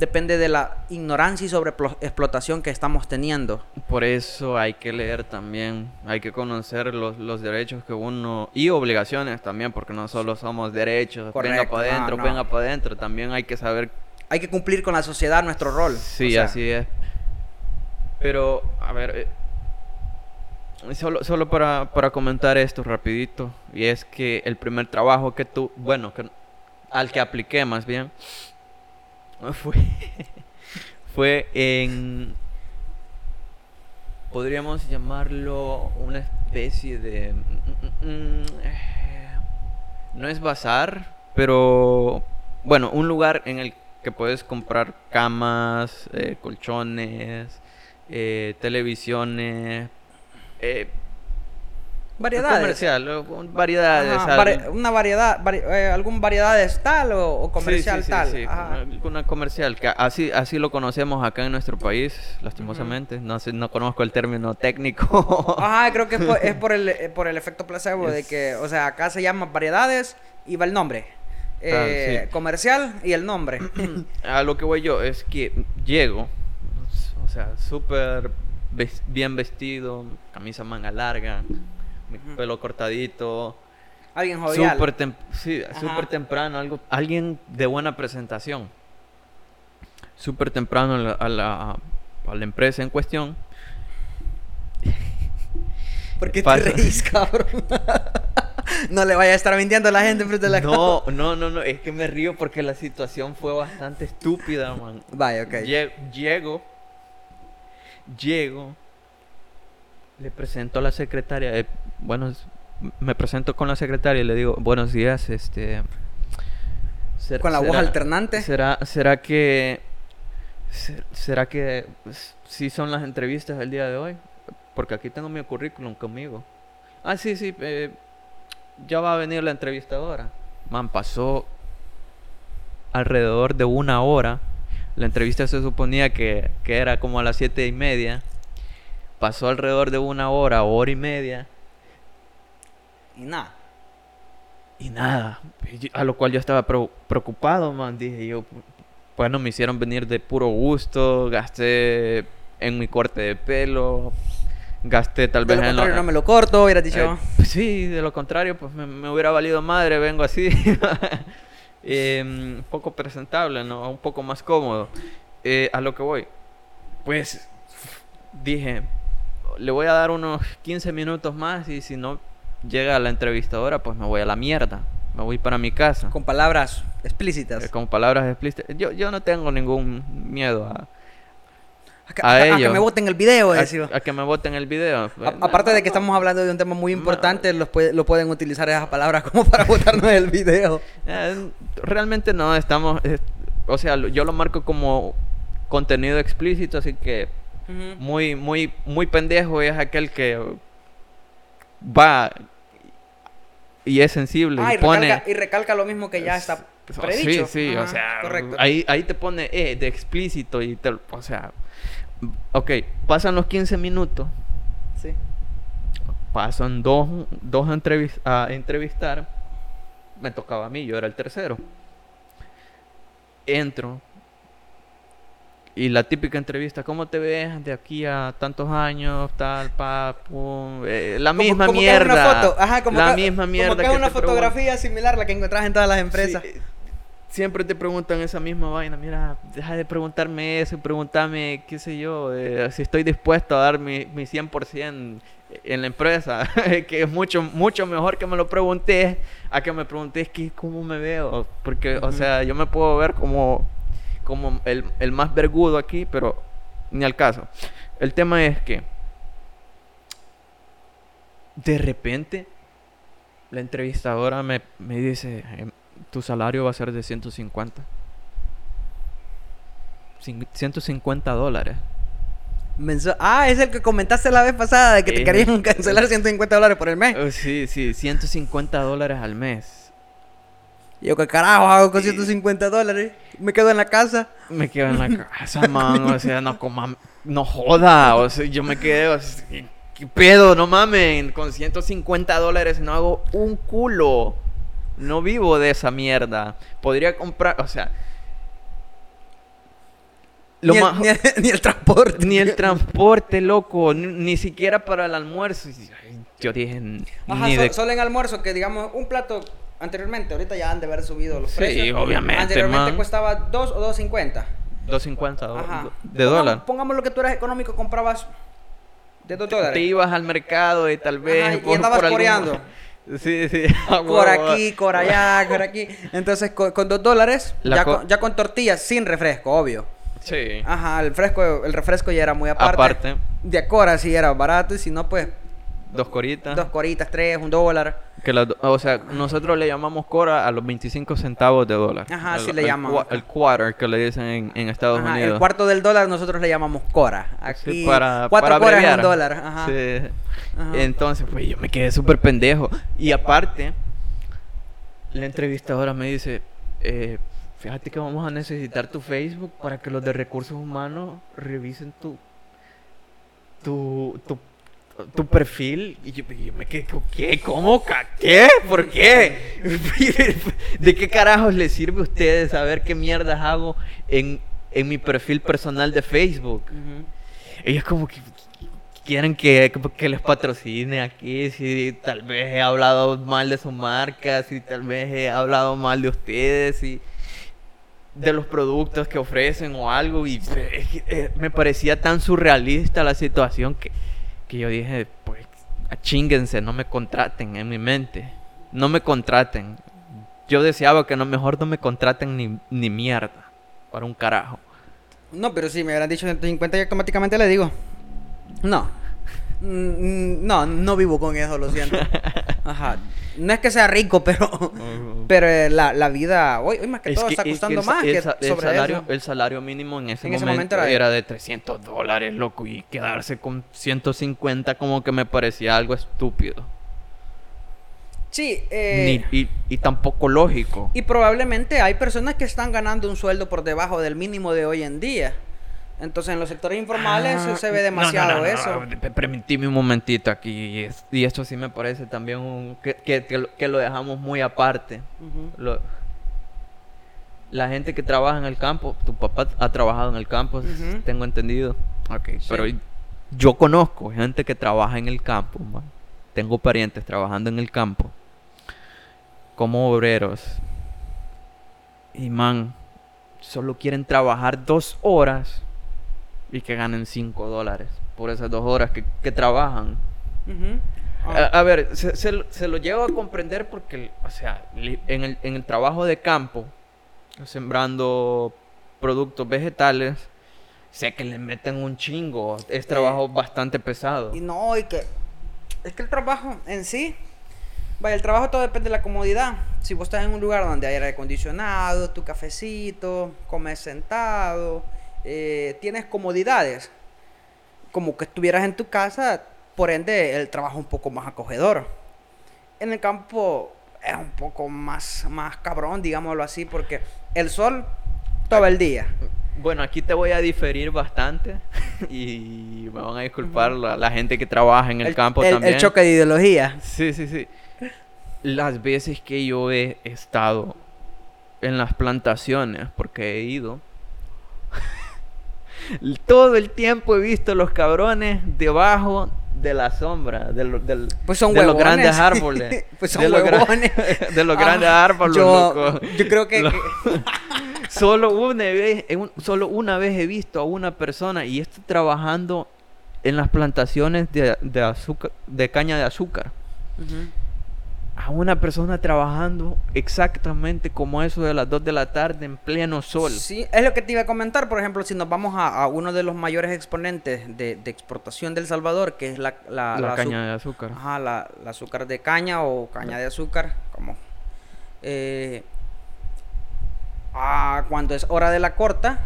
B: depende de la ignorancia y sobre explotación que estamos teniendo.
A: Por eso hay que leer también, hay que conocer los, los derechos que uno y obligaciones también, porque no solo somos derechos, venga para adentro, venga para adentro, también hay que saber...
B: Hay que cumplir con la sociedad nuestro rol.
A: Sí, así es. Pero, a ver, eh, solo, solo para, para comentar esto rapidito, y es que el primer trabajo que tú, bueno, que, al que apliqué más bien, fue, fue en, podríamos llamarlo una especie de, mm, mm, mm, no es bazar, pero bueno, un lugar en el que puedes comprar camas, eh, colchones, eh, televisiones, eh,
B: Variedades.
A: Comercial, variedades.
B: una variedad, eh, algún variedades tal o, comercial tal. Sí,
A: una comercial, que así, así lo conocemos acá en nuestro país, lastimosamente. No sé, no conozco el término técnico.
B: Ajá, creo que es por, el, eh, por el efecto placebo, de que, o sea, acá se llama variedades y va el nombre. Eh, comercial y el nombre.
A: A lo que voy yo es que llego, o sea, súper bien vestido, camisa manga larga pelo cortadito.
B: Alguien jovial.
A: Súper sí, super temprano, algo, alguien de buena presentación. Súper temprano a la, a la, empresa en cuestión.
B: ¿Por qué te reís, cabrón? no le vaya a estar mintiendo a la gente frente a la
A: No, no, no, no, es que me río porque la situación fue bastante estúpida, man.
B: Vaya, ok.
A: Llego, llego, le presento a la secretaria, bueno, me presento con la secretaria y le digo, buenos días, este...
B: con la voz alternante.
A: ¿Será, será que... ¿Será que sí son las entrevistas del día de hoy? Porque aquí tengo mi currículum conmigo. Ah, sí, sí, eh, ya va a venir la entrevistadora. Man, pasó alrededor de una hora. La entrevista se suponía que, que era como a las siete y media. Pasó alrededor de una hora, hora y media.
B: Y nada.
A: Y nada. A lo cual yo estaba preocupado, man. Dije yo, bueno, me hicieron venir de puro gusto. Gasté en mi corte de pelo. Gasté tal vez
B: en lo... no me lo corto, hubiera dicho.
A: Eh, pues sí, de lo contrario, pues me, hubiera valido madre. Vengo así. eh, un poco presentable, ¿no? Un poco más cómodo. Eh, a lo que voy. Pues dije, le voy a dar unos 15 minutos más y si no llega la entrevistadora, pues me voy a la mierda. Me voy para mi casa.
B: Con palabras explícitas.
A: Eh, con palabras explícitas. Yo, yo no tengo ningún miedo a,
B: a, que, me voten el video,
A: a, a, que me voten el video.
B: aparte de que estamos hablando de un tema muy importante, los lo pueden utilizar esas palabras como para votarnos el video.
A: Eh, realmente no, estamos... o sea, yo lo marco como contenido explícito, así que muy, muy, muy pendejo es aquel que va y es sensible
B: Ah,
A: y
B: y,
A: pone...
B: recalca, y recalca lo mismo que ya está
A: Sí,
B: predicho.
A: sí, o
B: Ajá,
A: sea,
B: correcto.
A: ahí, ahí te pone eh, de explícito y te, o sea, ok, pasan los 15 minutos,
B: Sí.
A: pasan dos, dos entrevis- a entrevistar, me tocaba a mí, yo era el tercero. Entro y la típica entrevista, ¿cómo te ves de aquí a tantos años, tal, pa, pum? Eh, la
B: Como-
A: misma
B: como que
A: mierda.
B: Una foto. Ajá, como
A: la
B: que,
A: misma mierda.
B: Como que es una fotografía similar la que encontrás en todas las empresas.
A: Sí, eh, siempre te preguntan esa misma vaina. Mira, deja de preguntarme eso, pregúntame, qué sé yo, eh, si estoy dispuesto a dar mi, mi 100% en la empresa. que es mucho, mucho mejor que me lo preguntes a que me preguntes que, cómo me veo. Porque, o sea, yo me puedo ver como, como el, el más vergudo aquí, pero ni al caso. El tema es que de repente la entrevistadora me, me dice, em, tu salario va a ser de 150. Cin- 150 dólares.
B: Menso- Ah, es el que comentaste la vez pasada de que te
A: Eh,
B: querían cancelar 150 dólares por el mes.
A: Oh, sí, sí, 150 dólares al mes.
B: Y yo, ¿qué carajo hago con
A: Sí.
B: 150 dólares? Me quedo en la casa.
A: Me quedo en la casa, man. O sea, no coma, no joda. O sea, yo me quedé, o sea, ¿qué pedo? No mamen. Con 150 dólares no hago un culo. No vivo de esa mierda. Podría comprar, o sea. Lo
B: ni, el,
A: más-
B: ni, el, ni el transporte.
A: Ni el transporte, loco, ni, ni siquiera para el almuerzo. Yo dije,
B: Ajá,
A: ni
B: so-
A: de...
B: solo en almuerzo, que digamos, un plato anteriormente, ahorita ya han de haber subido los
A: Sí,
B: precios.
A: obviamente,
B: Anteriormente
A: man.
B: costaba 2 o 2.50.
A: 2.50 do-
B: Ajá.
A: de dólar.
B: Pongamos lo que tú eras económico, comprabas de 2
A: Te
B: dólares.
A: ibas al mercado y tal vez...
B: Ajá, y andabas coreando.
A: Sí, sí.
B: Por aquí, por allá, por aquí. Entonces, co- con 2 dólares,
A: La
B: ya,
A: co-
B: con, ya con tortillas, sin refresco, obvio.
A: Sí.
B: Ajá, el, fresco, el refresco ya era muy aparte.
A: Aparte,
B: De Acora sí era barato, y si no, pues,
A: dos coritas.
B: dos coritas, tres, un dólar.
A: Que do- o sea, nosotros le llamamos cora a los 25 centavos de dólar.
B: Ajá,
A: El-
B: sí le
A: el
B: llaman
A: cua-
B: acá.
A: El quarter que le dicen en, en Estados
B: Ajá,
A: Unidos.
B: el cuarto del dólar nosotros le llamamos Cora.
A: Sí,
B: Aquí,
A: para,
B: cuatro
A: para
B: coras un dólar. Ajá.
A: Sí.
B: Ajá.
A: Entonces, pues yo me quedé súper pendejo. Y aparte, la entrevistadora me dice, eh, fíjate que vamos a necesitar tu Facebook para que los de recursos humanos revisen tu, tu, tu, tu perfil. Y yo, me quedé, ¿qué? ¿Cómo? ¿Qué? ¿Por qué? ¿De qué carajos les sirve a ustedes saber qué mierdas hago en, en mi perfil personal de Facebook? Ellos como que quieren que, que les patrocine aquí, si tal vez he hablado mal de su marca, si tal vez he hablado mal de ustedes y de los productos que ofrecen o algo y eh, me parecía tan surrealista la situación que, que yo dije, pues achínguense, no me contraten en mi mente, no me contraten. Yo deseaba que no mejor no me contraten ni, ni mierda para un carajo.
B: No, pero si me hubieran dicho 150 y automáticamente le digo. No. No, no vivo con eso, lo siento. Ajá. No es que sea rico, pero pero eh, la, la vida hoy, hoy más que
A: Es
B: todo
A: que-
B: está
A: es que
B: costando
A: el
B: más
A: el
B: que
A: el
B: sobre
A: salario,
B: eso.
A: El salario mínimo en ese,
B: En ese
A: momento,
B: momento era-
A: era... de 300 dólares, loco, y quedarse con 150 como que me parecía algo estúpido.
B: Sí, eh,
A: Ni- y, y tampoco lógico.
B: y probablemente hay personas que están ganando un sueldo por debajo del mínimo de hoy en día. Entonces en los sectores informales
A: Ah,
B: se ve demasiado
A: no, no, no,
B: eso.
A: pe- Permitime un momentito aquí. Y, es- y esto sí me parece también un- que, que- que lo- que lo dejamos muy aparte. Lo- la gente que trabaja en el campo, tu papá ha trabajado en el campo, tengo entendido. Ok,
B: Sí.
A: pero yo conozco gente que trabaja en el campo, man. Tengo parientes trabajando en el campo como obreros. Y man, solo quieren trabajar dos horas y que ganen cinco dólares por esas dos horas que, que trabajan.
B: Ah,
A: a ver, se, se lo- se lo llevo a comprender porque, o sea, en el, en el trabajo de campo, sembrando productos vegetales, sé que le meten un chingo. Es trabajo bastante pesado.
B: Y no, y que es que el trabajo en sí, vaya, el trabajo todo depende de la comodidad. Si vos estás en un lugar donde hay aire acondicionado, tu cafecito, comes sentado eh, tienes comodidades, como que estuvieras en tu casa, por ende el trabajo es un poco más acogedor. En el campo es un poco más, más cabrón, digámoslo así, porque el sol todo el día.
A: Bueno, aquí te voy a diferir bastante y me van a disculpar la, la gente que trabaja en el, campo
B: el-
A: también.
B: El choque de ideología.
A: Sí, sí, sí. Las veces que yo he estado en las plantaciones, porque he ido, todo el tiempo he visto los cabrones debajo de la sombra, de, lo- del-
B: Pues son
A: de los grandes árboles.
B: Pues son
A: de los, de
B: Ah,
A: grandes árboles,
B: yo,
A: loco.
B: yo creo que,
A: Lo-
B: que-
A: Solo una vez, en un- solo una vez he visto a una persona y está trabajando en las plantaciones de, de azúcar, de caña de azúcar.
B: Ujú.
A: A una persona trabajando exactamente como eso de las 2 de la tarde en pleno sol.
B: Sí, es lo que te iba a comentar. Por ejemplo, si nos vamos a, a uno de los mayores exponentes de, de exportación del Salvador, que es la, la,
A: la,
B: la azu-
A: caña de azúcar.
B: Ajá, la, la azúcar de caña o caña de azúcar, como. eh, ah, cuando es hora de la corta,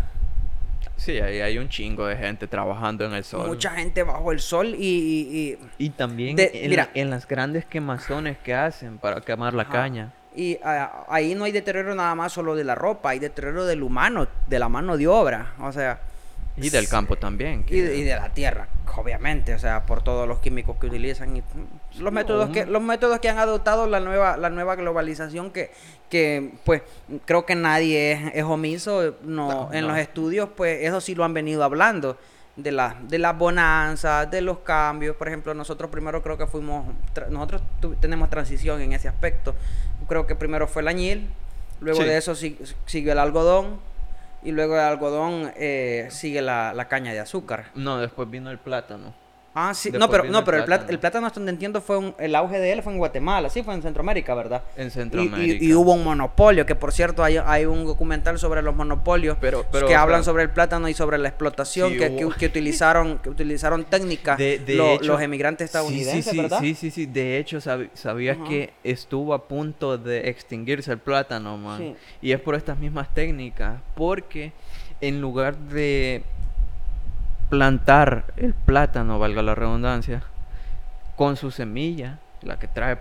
A: Sí, ahí hay un chingo de gente trabajando en el sol.
B: mucha gente bajo el sol y. y- y-
A: Y también
B: De-
A: en,
B: mira.
A: en las grandes quemazones que hacen para quemar la
B: Ajá.
A: caña.
B: y, ah, ahí no hay deterioro nada más solo de la ropa, hay deterioro del humano, de la mano de obra. O sea.
A: Y del campo también.
B: Y de, y de la tierra, obviamente, o sea, por todos los químicos que utilizan y los métodos que los métodos que han adoptado la nueva la nueva globalización que que pues creo que nadie es, es omiso, no,
A: No,
B: en
A: no.
B: los estudios pues eso sí lo han venido hablando de la de las bonanzas, de los cambios, por ejemplo, nosotros primero creo que fuimos tra- nosotros tu- tenemos transición en ese aspecto. Creo que primero fue el añil, luego
A: Sí.
B: de eso si- siguió el algodón y luego del algodón eh, sigue la, la caña de azúcar.
A: No, después vino el plátano.
B: Ah, sí. No, pero, no,
A: el
B: pero el, plátano. el plátano, hasta donde entiendo, fue un- el auge de él fue en Guatemala, sí, fue en Centroamérica, ¿verdad?
A: En Centroamérica.
B: Y, y hubo un monopolio, que por cierto hay, hay un documental sobre los monopolios
A: Pero- pero,
B: que hablan sobre el plátano y sobre la explotación
A: sí
B: que,
A: hubo-
B: que- que utilizaron que utilizaron técnicas lo- los emigrantes estadounidenses,
A: sí, sí,
B: ¿verdad?
A: Sí, sí, sí. De hecho, sabías que estuvo a punto de extinguirse el plátano, man. Y es por estas mismas técnicas. Porque en lugar de plantar el plátano, valga la redundancia, con su semilla, la que trae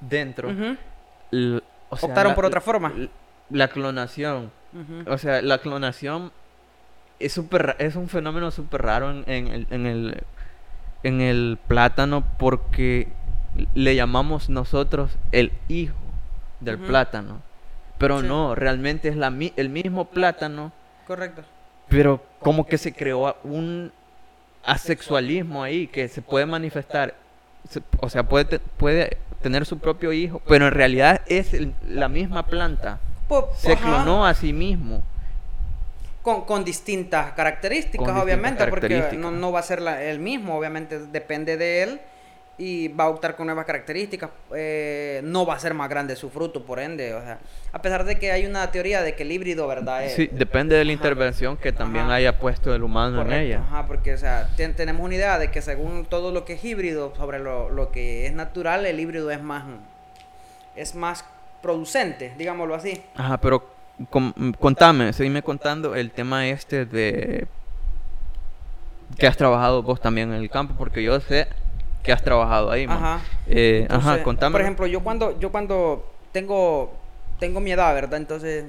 A: dentro,
B: Ujú,
A: l- o sea,
B: Optaron
A: la-
B: por otra forma.
A: La clonación. O sea, la clonación es súper ra- es un fenómeno súper raro en, en el, en, el, en el plátano porque le llamamos nosotros el hijo del plátano. Pero
B: Sí.
A: no, realmente es la, mi- el mismo plátano,
B: Correcto.
A: Pero como que se creó un asexualismo ahí que se puede manifestar. O sea, puede, puede tener su propio hijo, pero en realidad es el- la misma planta. Se clonó a sí mismo.
B: Con, con distintas características,
A: Con distintas
B: obviamente, porque
A: características.
B: no, no va a ser la- el mismo, obviamente depende de él y va a optar con nuevas características. eh, no va a ser más grande su fruto, por ende, o sea, a pesar de que hay una teoría de que el híbrido, ¿verdad? Es-
A: Sí, depende de la
B: Ajá.
A: intervención que también
B: Ajá.
A: haya puesto el humano
B: Correcto,
A: en ella.
B: Ajá, porque, o sea, ten- tenemos una idea de que según todo lo que es híbrido, sobre lo, lo que es natural, el híbrido es más, es más producente, digámoslo así.
A: Ajá, pero com- contame, seguime contando el tema este de que has trabajado vos también en el campo, porque yo sé que has trabajado ahí, man.
B: Ajá.
A: Eh, ajá, contame.
B: Por ejemplo, yo cuando, yo cuando tengo, tengo mi edad, ¿verdad? Entonces,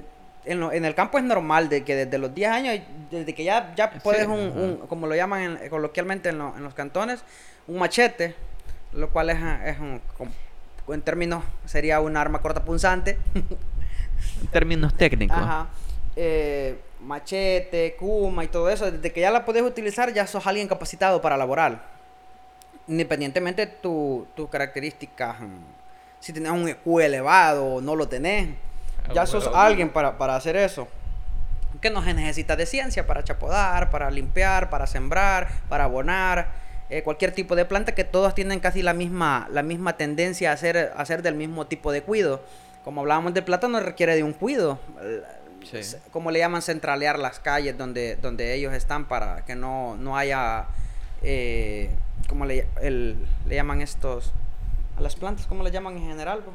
B: en, lo- en el campo es normal de que desde los 10 años, desde que ya, ya puedes un, como lo llaman en- coloquialmente en, lo- en los cantones, un machete, lo cual es, es un, en términos, sería un arma cortapunzante.
A: en términos técnicos.
B: Ajá. Eh, machete, kuma y todo eso, desde que ya la puedes utilizar, ya sos alguien capacitado para laborar. Independientemente de tu- tus características, mm, si tenés un EQ elevado o no lo tenés,
A: Ah,
B: ya sos
A: bueno.
B: alguien para, para hacer eso. Que no se necesita de ciencia para chapodar, para limpiar, para sembrar, para abonar, eh, cualquier tipo de planta que todas tienen casi la misma, la misma tendencia a hacer, a hacer del mismo tipo de cuido. Como hablábamos del plátano, requiere de un cuido.
A: Sí.
B: Como le llaman centralear las calles donde, donde ellos están para que no, no haya, eh, ¿cómo le, el- le llaman estos? A las plantas, ¿cómo le llaman en general? bo?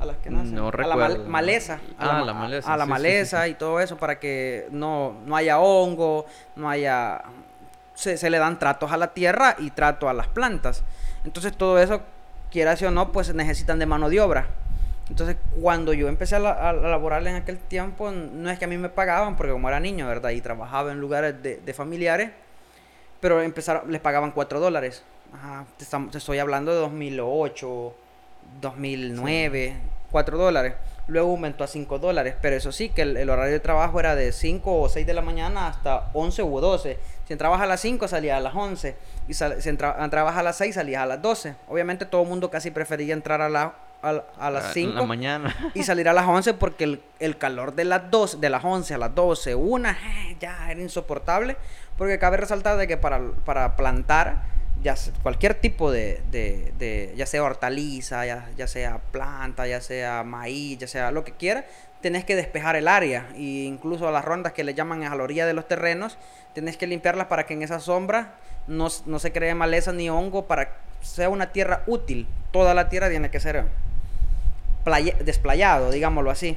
B: a las que nacen.
A: No
B: a la
A: recuerdo.
B: maleza. A
A: Ah,
B: la,
A: la
B: ma-
A: maleza,
B: A la
A: sí, sí, sí,
B: maleza
A: sí.
B: y todo eso para que no, no haya hongo, no haya... Se, se le dan tratos a la tierra y trato a las plantas. Entonces todo eso, quieras o no, pues necesitan de mano de obra. Entonces cuando yo empecé a, la- a laborar en aquel tiempo, no es que a mí me pagaban, porque como era niño, ¿verdad? Y trabajaba en lugares de, de familiares, pero empezaron, les pagaban 4 dólares. Ajá, te, estamos- te estoy hablando de 2008, 2009, 4 dólares. Luego aumentó a 5 dólares, pero eso sí, que el, el horario de trabajo era de 5 o 6 de la mañana hasta 11 u 12. Si entrabas a las 5 salías a las 11 y sal- si entra- entrabas a las 6 salías a las 12. Obviamente todo el mundo casi prefería entrar a, la, a, a las
A: Ah,
B: 5
A: En la mañana.
B: y salir a las 11 porque el, el calor de las 12, de las 11 a las 12, una, ya era insoportable. Porque cabe resaltar de que para, para plantar ya cualquier tipo de, ya sea hortaliza, ya, sea planta, ya sea maíz, ya sea lo que quiera, tenés que despejar el área. Y incluso las rondas que le llaman a la orilla de los terrenos, tenés que limpiarlas para que en esa sombra no, no se cree maleza ni hongo, para que sea una tierra útil. Toda la tierra tiene que ser playa- desplayado, digámoslo así.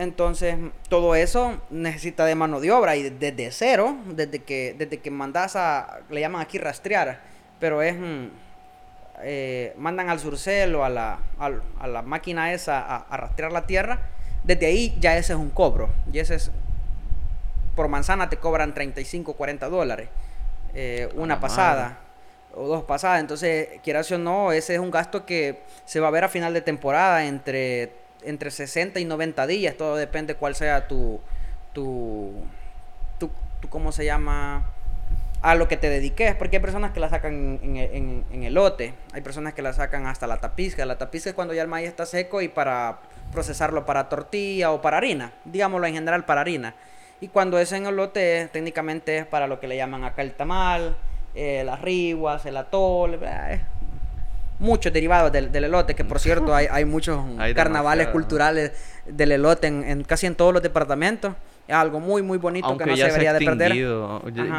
B: Entonces, todo eso necesita de mano de obra y desde cero, desde que, desde que mandas a, le llaman aquí rastrear, pero es, mm, eh, mandan al surcel o a la, a la máquina esa a, a rastrear la tierra, desde ahí ya ese es un cobro, y ese es, por manzana te cobran 35, 40 dólares, eh, una pasada
A: madre.
B: o dos pasadas. Entonces, quieras o no, ese es un gasto que se va a ver a final de temporada entre, entre 60 y 90 días. Todo depende cuál sea tu, tu, tu, ¿cómo se llama? A lo que te dediques, porque hay personas que la sacan en, en, en- elote, hay personas que la sacan hasta la tapizca. La tapizca es cuando ya el maíz está seco y para procesarlo para tortilla o para harina, digámoslo en general para harina. Y cuando es en elote, técnicamente es para lo que le llaman acá el tamal, eh, las riguas, el atole, eh, muchos derivados del, del elote, que por cierto hay, hay muchos
A: Hay
B: carnavales
A: demasiado.
B: culturales del elote en, en casi en todos los departamentos. Es algo muy, muy bonito
A: Aunque
B: que no
A: ya
B: se debería de perder.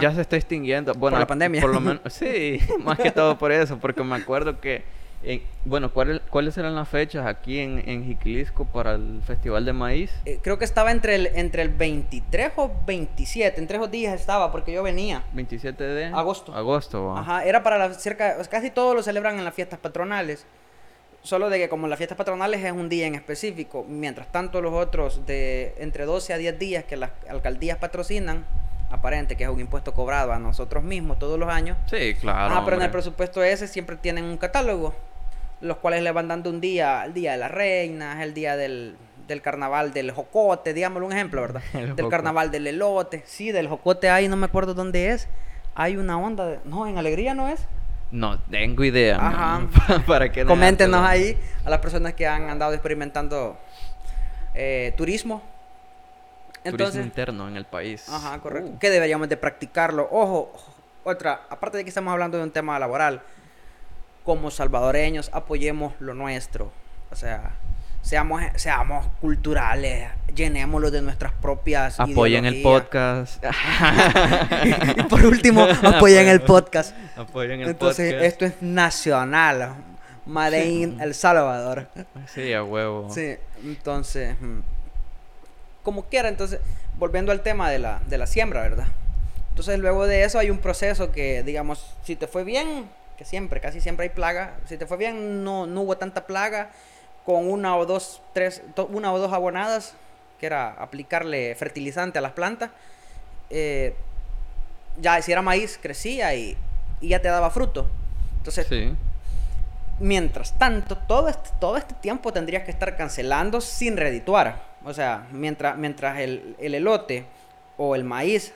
A: Ya, se está extinguiendo. Bueno,
B: la
A: aquí,
B: pandemia.
A: Por lo menos, sí, más que todo por eso, porque me acuerdo que, en- bueno, ¿cuál- ¿cuáles eran las fechas aquí en, en Jiquilisco para el Festival de Maíz?
B: Eh, creo que estaba entre el, entre el 23 o 27, entre esos días estaba, porque yo venía.
A: 27 de
B: Agosto.
A: Agosto.
B: Ajá, era para la cerca, sea, casi todos lo celebran en las fiestas patronales. Solo de que como las fiestas patronales es un día en específico, mientras tanto los otros de entre 12 a 10 días que las alcaldías patrocinan, aparente que es un impuesto cobrado a nosotros mismos todos los años.
A: Sí, claro.
B: Ah, pero en el presupuesto ese siempre tienen un catálogo, los cuales le van dando un día, el día de las reinas, el día del, del carnaval del jocote, digámoslo un ejemplo, ¿verdad?
A: El
B: del carnaval del elote, sí, del jocote hay, no me acuerdo dónde es, hay una onda, de, no, en Alegría no es.
A: No tengo idea.
B: Ajá.
A: man. ¿Para qué
B: Coméntenos ahí a las personas que han andado experimentando eh, turismo.
A: Turismo interno en el país.
B: Ajá, correcto.
A: Uh,
B: Que deberíamos de practicarlo. Ojo, otra, aparte de que estamos hablando de un tema laboral, como salvadoreños apoyemos lo nuestro. O sea, seamos, seamos culturales, llenémoslo de nuestras propias
A: Apoyen el podcast.
B: y por último, apoyen el podcast.
A: Apoyen el
B: Entonces,
A: podcast.
B: esto es nacional. Made in El Salvador.
A: Sí, a huevo.
B: Sí, entonces, mm, como quiera, entonces, volviendo al tema de la, de la siembra, ¿verdad? Entonces, luego de eso hay un proceso que, digamos, si te fue bien, que siempre, casi siempre hay plaga, si te fue bien, no, no hubo tanta plaga, con una o dos, tres, to- una o dos abonadas, que era aplicarle fertilizante a las plantas, eh, ya si era maíz, crecía y, y ya te daba fruto. Entonces,
A: Sí.
B: Mientras tanto, todo este, todo este tiempo tendrías que estar cancelando sin redituar. O sea, mientras, mientras el, el elote o el maíz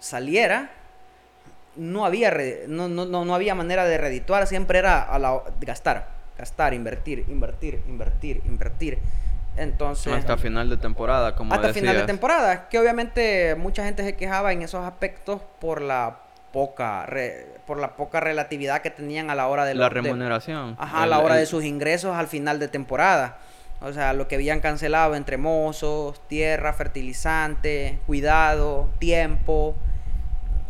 B: saliera, no había, no, no, no, no había manera de redituar, siempre era a la, gastar, gastar, invertir, invertir, invertir, invertir. Entonces,
A: Hasta final de temporada, como
B: hasta final de temporada, que obviamente mucha gente se quejaba en esos aspectos por la poca re- por la poca relatividad que tenían a la hora de
A: La
B: lo- de-
A: remuneración.
B: Ajá, a la hora
A: el-
B: de sus ingresos al final de temporada. O sea, lo que habían cancelado entre mozos, tierra, fertilizante, cuidado, tiempo,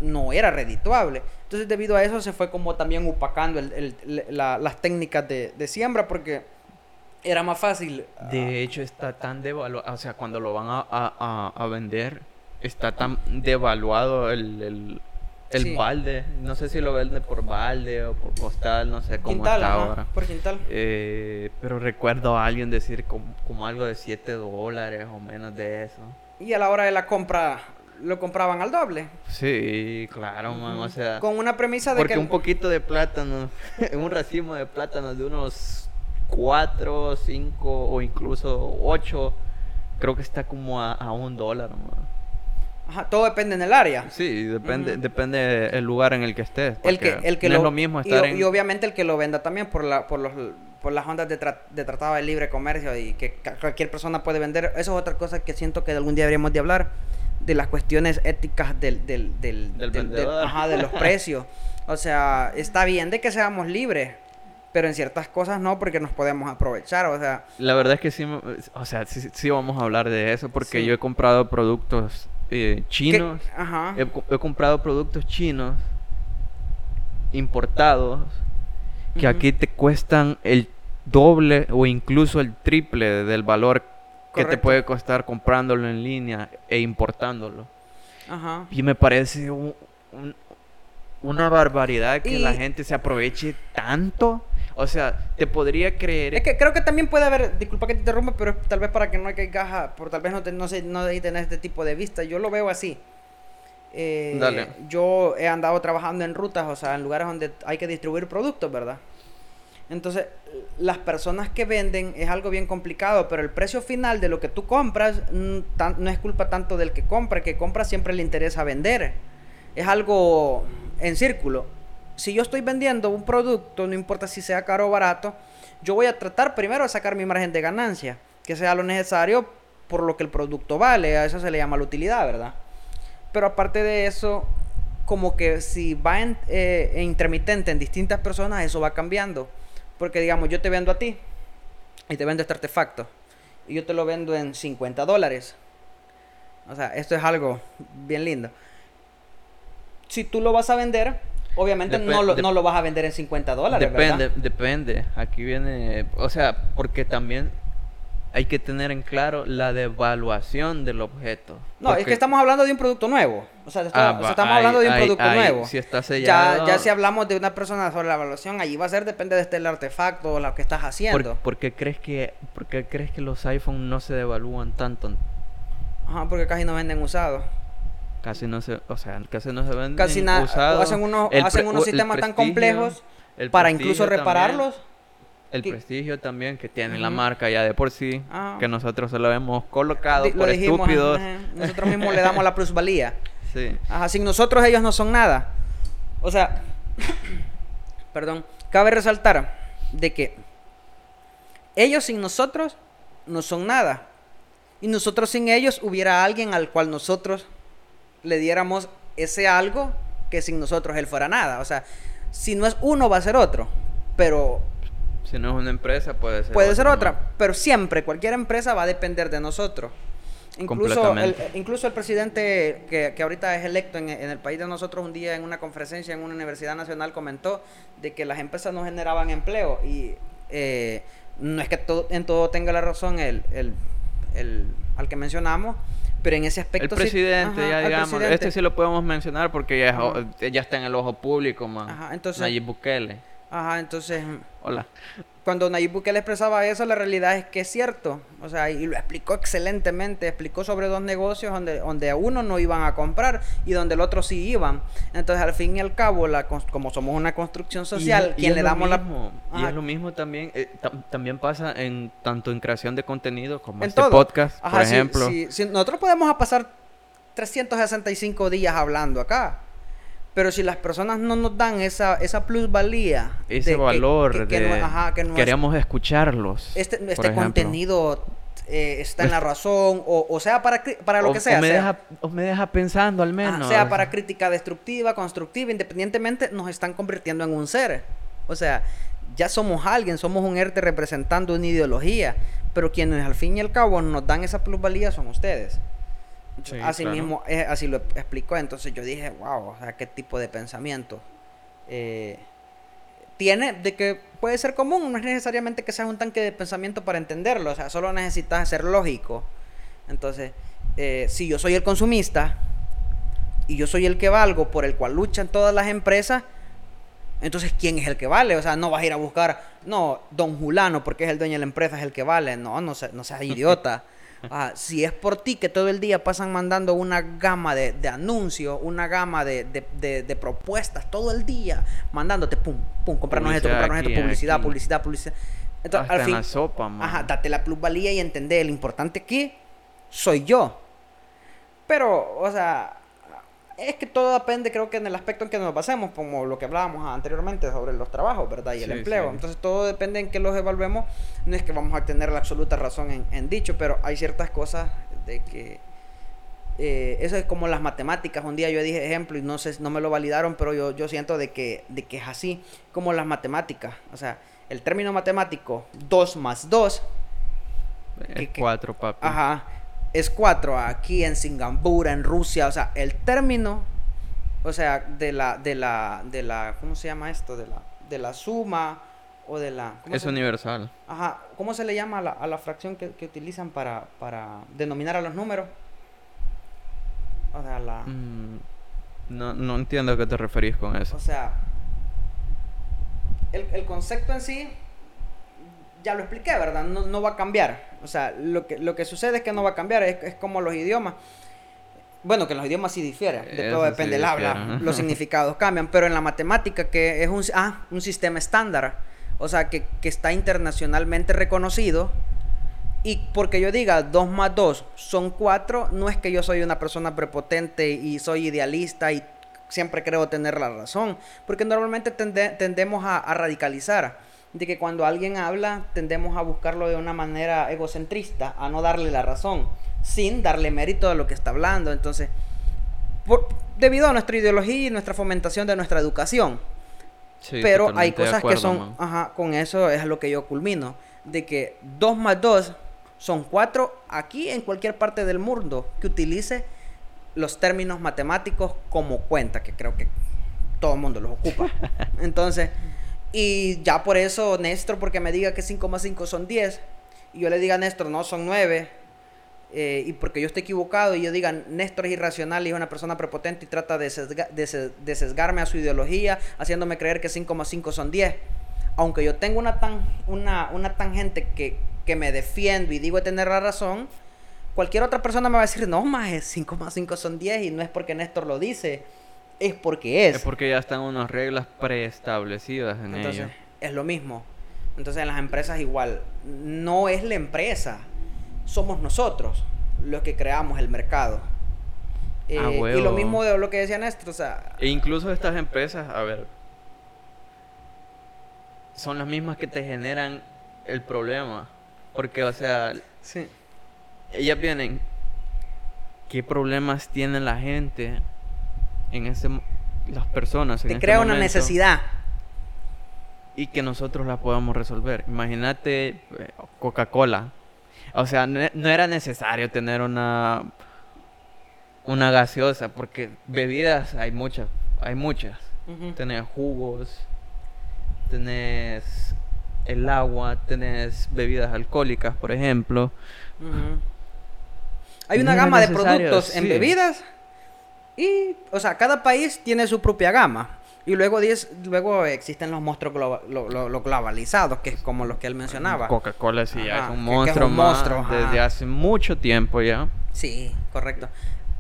B: no era redituable. Entonces, debido a eso, se fue como también upacando el- el- la- las técnicas de, de siembra, porque era más fácil.
A: De hecho, está tan devaluado, o sea, cuando lo van a, a- a- vender, está tan devaluado el, el, el
B: Sí.
A: balde. No sé si lo venden por balde o por postal, no sé cómo
B: quintal,
A: está
B: ajá,
A: ahora.
B: por quintal.
A: Eh, pero recuerdo a alguien decir como, como algo de 7 dólares o menos de eso.
B: Y a la hora de la compra lo compraban al doble.
A: Sí, claro, man, o sea...
B: Con una premisa de
A: Porque
B: que...
A: un poquito de plátano, un racimo de plátano de unos 4, 5 o incluso 8, creo que está como a, a un dólar. man.
B: Ajá, todo depende en el área.
A: Sí, depende,
B: Ujú.
A: depende el lugar en el que estés.
B: el que,
A: porque
B: el que
A: no
B: lo,
A: es lo mismo
B: y,
A: estar
B: o-
A: en...
B: y obviamente el que lo venda también por la por los por las ondas de, tra- de tratado de libre comercio y que cualquier persona puede vender eso es otra cosa que siento que algún día deberíamos de hablar de las cuestiones éticas del del del,
A: Del
B: ajá, de los precios. O sea está bien de que seamos libres pero en ciertas cosas no porque nos podemos aprovechar o sea.
A: La verdad es que sí, o sea, sí, sí vamos a hablar de eso porque
B: Sí.
A: yo he comprado productos eh, chinos.
B: ajá.
A: He, co- he comprado productos chinos importados que aquí te cuestan el doble o incluso el triple del valor que te puede costar comprándolo en línea e importándolo.
B: ajá
A: Y me parece un- un- una barbaridad que la gente se aproveche tanto. O sea, te podría creer...
B: Es que creo que también puede haber, disculpa que te interrumpa, pero tal vez para que no caigas, por tal vez no, te, no sé, no tener este tipo de vista. Yo lo veo así. Eh,
A: Dale.
B: Yo he andado trabajando en rutas, o sea, en lugares donde hay que distribuir productos, ¿verdad? Entonces, las personas que venden es algo bien complicado, pero el precio final de lo que tú compras mm, no es culpa tanto del que compra, el que compra siempre le interesa vender. Es algo en círculo. Si yo estoy vendiendo un producto, no importa si sea caro o barato, yo voy a tratar primero de sacar mi margen de ganancia, que sea lo necesario por lo que el producto vale, a eso se le llama la utilidad, ¿verdad? Pero aparte de eso, como que si va en, eh, en intermitente en distintas personas, eso va cambiando. Porque digamos, yo te vendo a ti y te vendo este artefacto y yo te lo vendo en 50 dólares. O sea, esto es algo bien lindo. Si tú lo vas a vender, obviamente no, lo, no lo vas a vender en 50 dólares,
A: Depende,
B: ¿verdad?
A: depende. Aquí viene, o sea, porque también hay que tener en claro la devaluación del objeto.
B: No, es
A: Porque-
B: que estamos hablando de un producto nuevo. O sea, está-
A: Ah,
B: o sea,
A: va,
B: estamos hablando de un producto nuevo.
A: Si está
B: Ya,
A: sellado.
B: ya si hablamos de una persona sobre la evaluación, allí va a ser, depende de este el artefacto o lo que estás
A: ¿por,
B: haciendo.
A: por qué crees que, por qué crees que los iPhone no se devalúan tanto?
B: Ajá, porque casi no venden usados.
A: Casi no se, o sea, casi no se venden
B: Casi
A: usados.
B: Hacen unos, hacen unos sistemas tan complejos para incluso
A: también,
B: repararlos.
A: El
B: que-
A: prestigio también que tiene la marca ya de por sí,
B: Ah.
A: que nosotros se lo hemos colocado
B: lo
A: por
B: dijimos,
A: estúpidos.
B: ajá, Nosotros mismos le damos la plusvalía.
A: Sí.
B: Ajá, sin nosotros ellos no son nada. O sea, perdón, cabe resaltar de que ellos sin nosotros no son nada. Y nosotros sin ellos hubiera alguien al cual nosotros le diéramos ese algo que sin nosotros él fuera nada. O sea, si no es uno va a ser otro. Pero
A: Si no es una empresa, puede ser
B: Puede ser
A: ¿no?
B: otra, pero siempre cualquier empresa va a depender de nosotros. Incluso el,
A: Completamente.
B: incluso el presidente que, que ahorita es electo en, en el país de nosotros un día en una conferencia en una universidad nacional comentó de que las empresas no generaban empleo y eh, no es que todo, en todo tenga la razón el, el, el- al que mencionamos, pero en ese
A: El
B: aspecto sí-
A: presidente,
B: ajá,
A: ya digamos,
B: presidente.
A: este sí lo podemos mencionar porque ya, es ya está en el ojo público.
B: Ajá, entonces-
A: Nayib Bukele.
B: Ajá, entonces
A: Hola.
B: cuando Nayib Bukele expresaba eso, la realidad es que es cierto. O sea, y lo explicó excelentemente. Explicó sobre dos negocios donde, donde a uno no iban a comprar y donde el otro sí iban. Entonces, al fin y al cabo, la, como somos una construcción social,
A: Y-
B: quien le damos
A: mismo,
B: la...
A: Y es lo mismo también, eh, tam- también pasa en tanto en creación de contenido como
B: En
A: este
B: todo.
A: podcast,
B: Ajá,
A: por
B: sí,
A: ejemplo.
B: sí, sí, nosotros podemos pasar 365 días hablando acá. Pero si las personas no nos dan esa, esa plusvalía,
A: Ese
B: de que-
A: valor
B: que- que
A: de
B: no- ajá, es-
A: escucharlos.
B: este, este contenido eh, está en la razón, o, o sea, para, para lo
A: O-
B: que sea.
A: O me,
B: sea,
A: deja, o me deja pensando al
B: ajá,
A: menos.
B: sea para crítica destructiva, constructiva, independientemente, nos están convirtiendo en un ser. O sea, ya somos alguien, somos un ente representando una ideología, pero quienes al fin y al cabo nos dan esa plusvalía son ustedes.
A: Sí,
B: así
A: claro.
B: mismo, eh, así lo explicó. Entonces yo dije, wow, o sea, qué tipo de pensamiento. Eh, tiene de que puede ser común, no es necesariamente que seas un tanque de pensamiento para entenderlo, o sea, solo necesitas ser lógico. Entonces, eh, si yo soy el consumista y yo soy el que valgo, por el cual luchan todas las empresas, entonces, ¿quién es el que vale? O sea, no vas a ir a buscar, no, don Julano, porque es el dueño de la empresa, es el que vale. No, no, no seas idiota. Ah, si es por ti que todo el día pasan mandando una gama de, anuncios, una gama de, propuestas, todo el día, mandándote, pum, pum, comprarnos esto, comprarnos esto, publicidad, publicidad, publicidad.
A: Entonces, al fin, la sopa, man.
B: Ajá, date la plusvalía y entender, lo importante aquí soy yo. Pero, o sea, es que todo depende, creo que en el aspecto en que nos basemos, como lo que hablábamos anteriormente sobre los trabajos, ¿verdad? Y el empleo. Entonces todo depende en que los evaluemos. No es que vamos a tener la absoluta razón en, dicho, pero hay ciertas cosas de que... Eh, eso es como las matemáticas. Un día yo dije ejemplo y no sé, no me lo validaron, pero yo, yo siento de que, de que es así, como las matemáticas. O sea, el término matemático 2 más 2
A: es 4, papi.
B: Ajá es 4 aquí en Singapur, en Rusia, o sea, el término, o sea, de la, de la, de la, ¿cómo se llama esto? De la, de la suma o de la...
A: Es universal.
B: Ajá, ¿cómo se le llama a la, a la fracción que, que, utilizan para, para denominar a los números?
A: O sea, la... Mm, no, no entiendo a qué te referís con eso.
B: O sea, el, el concepto en sí ya lo expliqué, ¿verdad? No, no, va a cambiar. O sea, lo que, lo que sucede es que no va a cambiar. Es, es como los idiomas. Bueno, que los idiomas sí difieren. De todo depende del habla. Los significados cambian. Pero en la matemática, que es un, ah, un sistema estándar. O sea, que, que está internacionalmente reconocido. Y porque yo diga 2 más 2 son 4, no es que yo soy una persona prepotente y soy idealista y siempre creo tener la razón. Porque normalmente tendemos a, a radicalizar de que cuando alguien habla tendemos a buscarlo de una manera egocentrista, a no darle la razón, sin darle mérito a lo que está hablando. Entonces, debido a nuestra ideología y nuestra fomentación de nuestra educación. pero hay cosas que son, ajá, con eso es lo que yo culmino, de que 2 más 2 son 4 aquí en cualquier parte del mundo que utilice los términos matemáticos como cuenta, que creo que todo el mundo los ocupa. Entonces, y ya por eso Néstor, porque me diga que 5 más 5 son 10, y yo le diga a Néstor, no, son 9, eh, y porque yo esté equivocado, y yo diga, Néstor es irracional y es una persona prepotente y trata de, de, sesgarme a su ideología, haciéndome creer que 5 más 5 son 10. Aunque yo tengo una, tan, una, una tangente que, que me defiendo y digo tener la razón, cualquier otra persona me va a decir, no, más 5 más 5 son 10 y no es porque Néstor lo dice es porque es.
A: Es porque ya están unas reglas preestablecidas en
B: Entonces, Es lo mismo. Entonces en las empresas igual. No es la empresa. Somos nosotros los que creamos el mercado. Eh, ah, y lo mismo de lo que decía Néstor, o sea...
A: E incluso estas empresas, a ver, son las mismas que te generan el problema. Porque, o sea, sí. ellas vienen, ¿qué problemas tiene la gente en ese las personas.
B: En Te este crea una necesidad.
A: Y que nosotros la podamos resolver. Imagínate eh, Coca-Cola. O sea, no, era necesario tener una una gaseosa porque bebidas hay muchas, hay muchas. Tenés jugos, tenés el agua, tenés bebidas alcohólicas, por ejemplo.
B: Hay una gama de productos en bebidas y, o sea, cada país tiene su propia gama. Y luego, luego existen los monstruos globalizados, que es como los que él mencionaba.
A: Coca-Cola sí ya es un monstruo, un monstruo desde hace mucho tiempo ya.
B: Sí, correcto.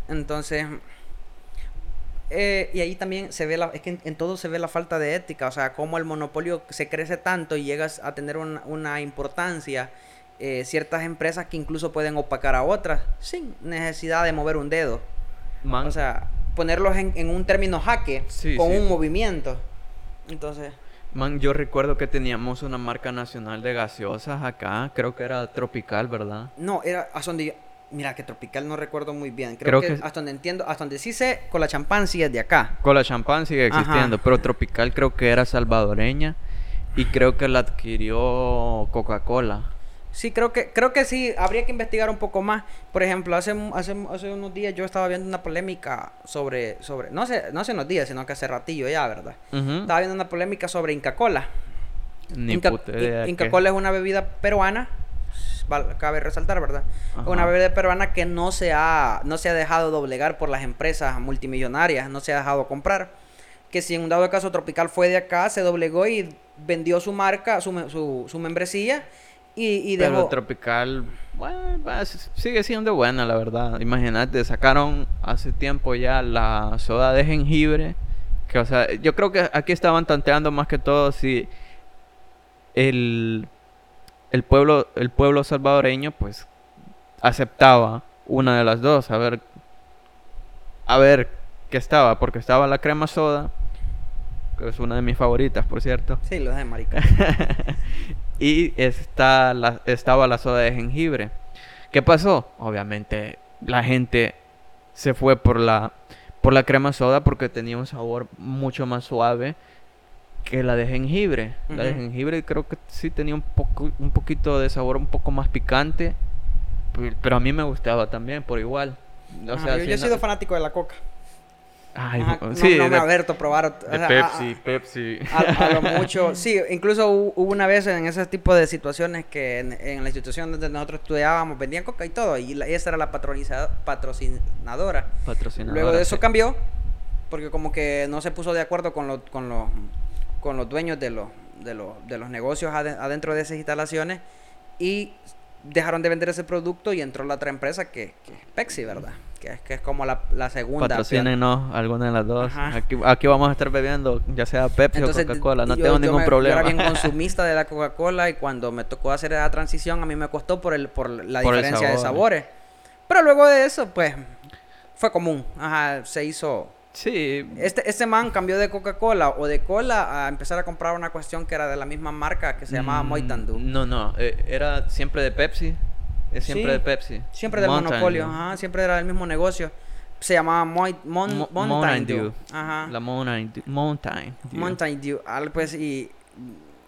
B: Entonces, eh, y ahí también se ve la, es que en, todo se ve la falta de ética, o sea, cómo el monopolio se crece tanto y llegas a tener una importancia, eh, ciertas empresas que incluso pueden opacar a otras sin necesidad de mover un dedo. O sea, ponerlos en, un término jaque con un movimiento. Entonces.
A: Man, yo recuerdo que teníamos una marca nacional de gaseosas acá. Creo que era Tropical, ¿verdad?
B: No, era hasta donde. Mira, que Tropical no recuerdo muy bien. Creo, que, hasta donde entiendo, hasta donde sí sé, con la champán sigue de acá.
A: Con la champán sigue existiendo, pero Tropical creo que era salvadoreña y creo que la adquirió Coca-Cola.
B: Sí, creo que, creo que sí, habría que investigar un poco más. Por ejemplo, hace, hace, hace unos días yo estaba viendo una polémica sobre, sobre no, hace, no hace unos días, sino que hace ratillo ya, ¿verdad? Estaba viendo una polémica sobre Inca Cola.
A: Ni
B: Inca,
A: puta idea
B: Inca
A: qué.
B: Cola es una bebida peruana, cabe resaltar, ¿verdad?
A: Ajá.
B: Una bebida peruana que no se, ha, no se ha dejado doblegar por las empresas multimillonarias, no se ha dejado comprar. Que si en un dado caso Tropical fue de acá, se doblegó y vendió su marca, su, su, su membresía y, y
A: Pero. Tropical, bueno, sigue siendo buena, la verdad. Imagínate, sacaron hace tiempo ya la soda de jengibre. Que, o sea, yo creo que aquí estaban tanteando más que todo si el, el pueblo, el pueblo salvadoreño, pues, aceptaba una de las dos. A ver, a ver qué estaba, porque estaba la crema soda, que es una de mis favoritas, por cierto.
B: Sí, lo de marica.
A: y está la, estaba la soda de jengibre. ¿Qué pasó? Obviamente la gente se fue por la por la crema soda porque tenía un sabor mucho más suave que la de jengibre. La de jengibre creo que sí tenía un poco un poquito de sabor un poco más picante, pe- pero a mí me gustaba también por igual. O
B: Ajá,
A: sea,
B: yo, he
A: no-
B: sido fanático de la coca.
A: Ay,
B: Ajá,
A: no-
B: no,
A: sí,
B: no me
A: de,
B: ha abierto a probar. o a-
A: Pepsi, Pepsi.
B: A, a lo mucho, sí, incluso hu- hubo una vez en ese tipo de situaciones que en, en la institución donde nosotros estudiábamos vendían coca y todo, y la- esa era la patrocinadora.
A: Patrocinadora,
B: Luego de eso
A: sí.
B: cambió, porque como que no se puso de acuerdo con, los con, los, con los dueños de los, de los, de los negocios ade- adentro de esas instalaciones y dejaron de vender ese producto y entró la otra empresa que, que es Pepsi, ¿verdad? Que es, que es como la, la segunda.
A: Patrocínenos alguna de las dos. Aquí, aquí vamos a estar bebiendo, ya sea Pepsi
B: Entonces,
A: o Coca-Cola. No
B: yo-
A: tengo
B: yo
A: ningún
B: me-
A: problema.
B: Yo era bien consumista de la Coca-Cola y cuando me tocó hacer la transición a mí me costó por el por la
A: Por
B: diferencia de
A: sabor.
B: sabores. Pero luego de eso, pues fue común. Ajá, se hizo
A: sí,
B: este este man cambió de Coca-Cola o de cola a empezar a comprar una cuestión que era de la misma marca que se llamaba
A: mm,
B: Mountain Dew.
A: No, no, eh, era siempre de Pepsi. Es siempre
B: Sí,
A: de Pepsi.
B: Siempre del
A: Mountain
B: monopolio,
A: Dew.
B: ajá, siempre era del mismo negocio. Se llamaba Moi- Mon-
A: Mo-
B: Mountain
A: Mountain
B: Dew.
A: Dew.
B: Ajá.
A: La Mountain Dew. Mountain Dew.
B: Mountain Dew, al- pues y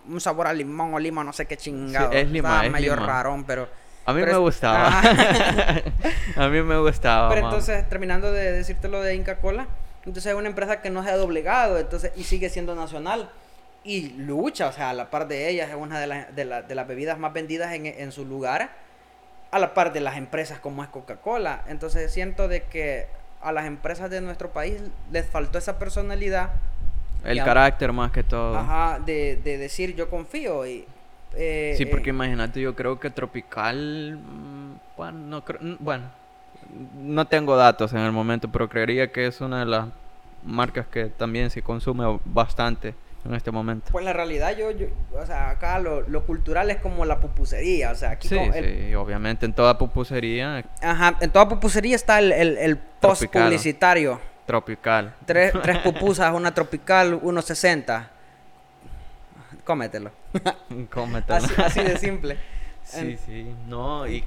B: un sabor a limón o lima, no sé qué chingado.
A: es lima,
B: Estaba
A: es
B: medio
A: lima.
B: rarón, pero
A: A mí
B: pero
A: me
B: es-
A: gustaba.
B: Ajá.
A: a mí me gustaba.
B: Pero entonces, terminando de decirte lo de Inca Cola, entonces es una empresa que no se ha doblegado, entonces, y sigue siendo nacional. Y lucha, o sea, a la par de ellas, es una de, las- de, la- de las bebidas más vendidas en, en su lugar, a la par de las empresas como es Coca-Cola. Entonces siento de que a las empresas de nuestro país les faltó esa personalidad.
A: El
B: digamos,
A: carácter más que todo.
B: Ajá, de, de decir yo confío y... eh,
A: Sí, porque
B: eh,
A: imagínate, yo creo que Tropical. mm, Bueno, no creo- mm, bueno, no tengo datos en el momento, pero creería que es una de las marcas que también se consume bastante en este momento.
B: Pues la realidad, yo, yo o sea, acá lo, lo cultural es como la pupusería, o sea, aquí
A: Sí,
B: como el-
A: sí, obviamente en toda pupusería
B: Ajá, en toda pupusería está el, el, el post publicitario.
A: tropical.
B: Tres, tres pupusas, una tropical, uno sesenta. Cómetelo.
A: Cómetelo.
B: Así, así de simple.
A: Sí,
B: En-
A: sí, no, y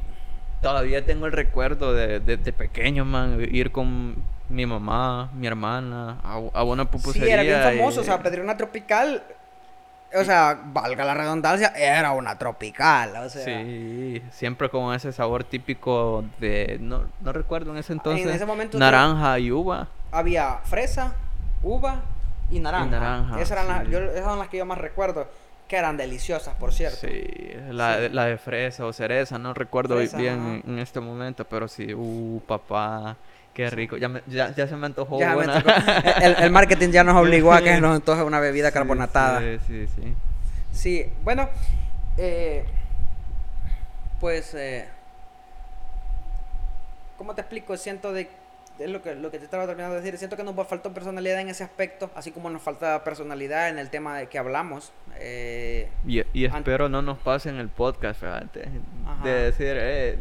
A: todavía tengo el recuerdo de, de, de pequeño, man, ir con mi mamá, mi hermana, a, a una
B: Sí,
A: pupusería.
B: era bien famoso,
A: y-
B: o sea, pedir una tropical, o sea, valga la redundancia, era una tropical, o sea.
A: Sí, siempre con ese sabor típico de, no, no recuerdo en ese entonces,
B: ese momento
A: naranja y uva.
B: Había fresa, uva y naranja.
A: naranja,
B: esas, eran las,
A: sí.
B: yo- esas son las que yo más recuerdo, que eran deliciosas, por cierto.
A: Sí, la,
B: Sí.
A: la de fresa o cereza, no recuerdo
B: Fresa,
A: bien en, este momento, pero sí, uh, papá, qué rico. Ya, me- ya, ya se me antojó
B: Ya me
A: una.
B: tocó. el, el marketing ya nos obligó a que nos antoje una bebida carbonatada.
A: Sí, sí, sí.
B: Sí, bueno, eh, pues, eh, ¿cómo te explico? Siento de, es lo que, lo que te estaba terminando de decir, siento que nos faltó personalidad en ese aspecto, así como nos falta personalidad en el tema de que hablamos. eh,
A: Y, y espero no nos pase en el podcast.
B: Ajá.
A: De decir, eh.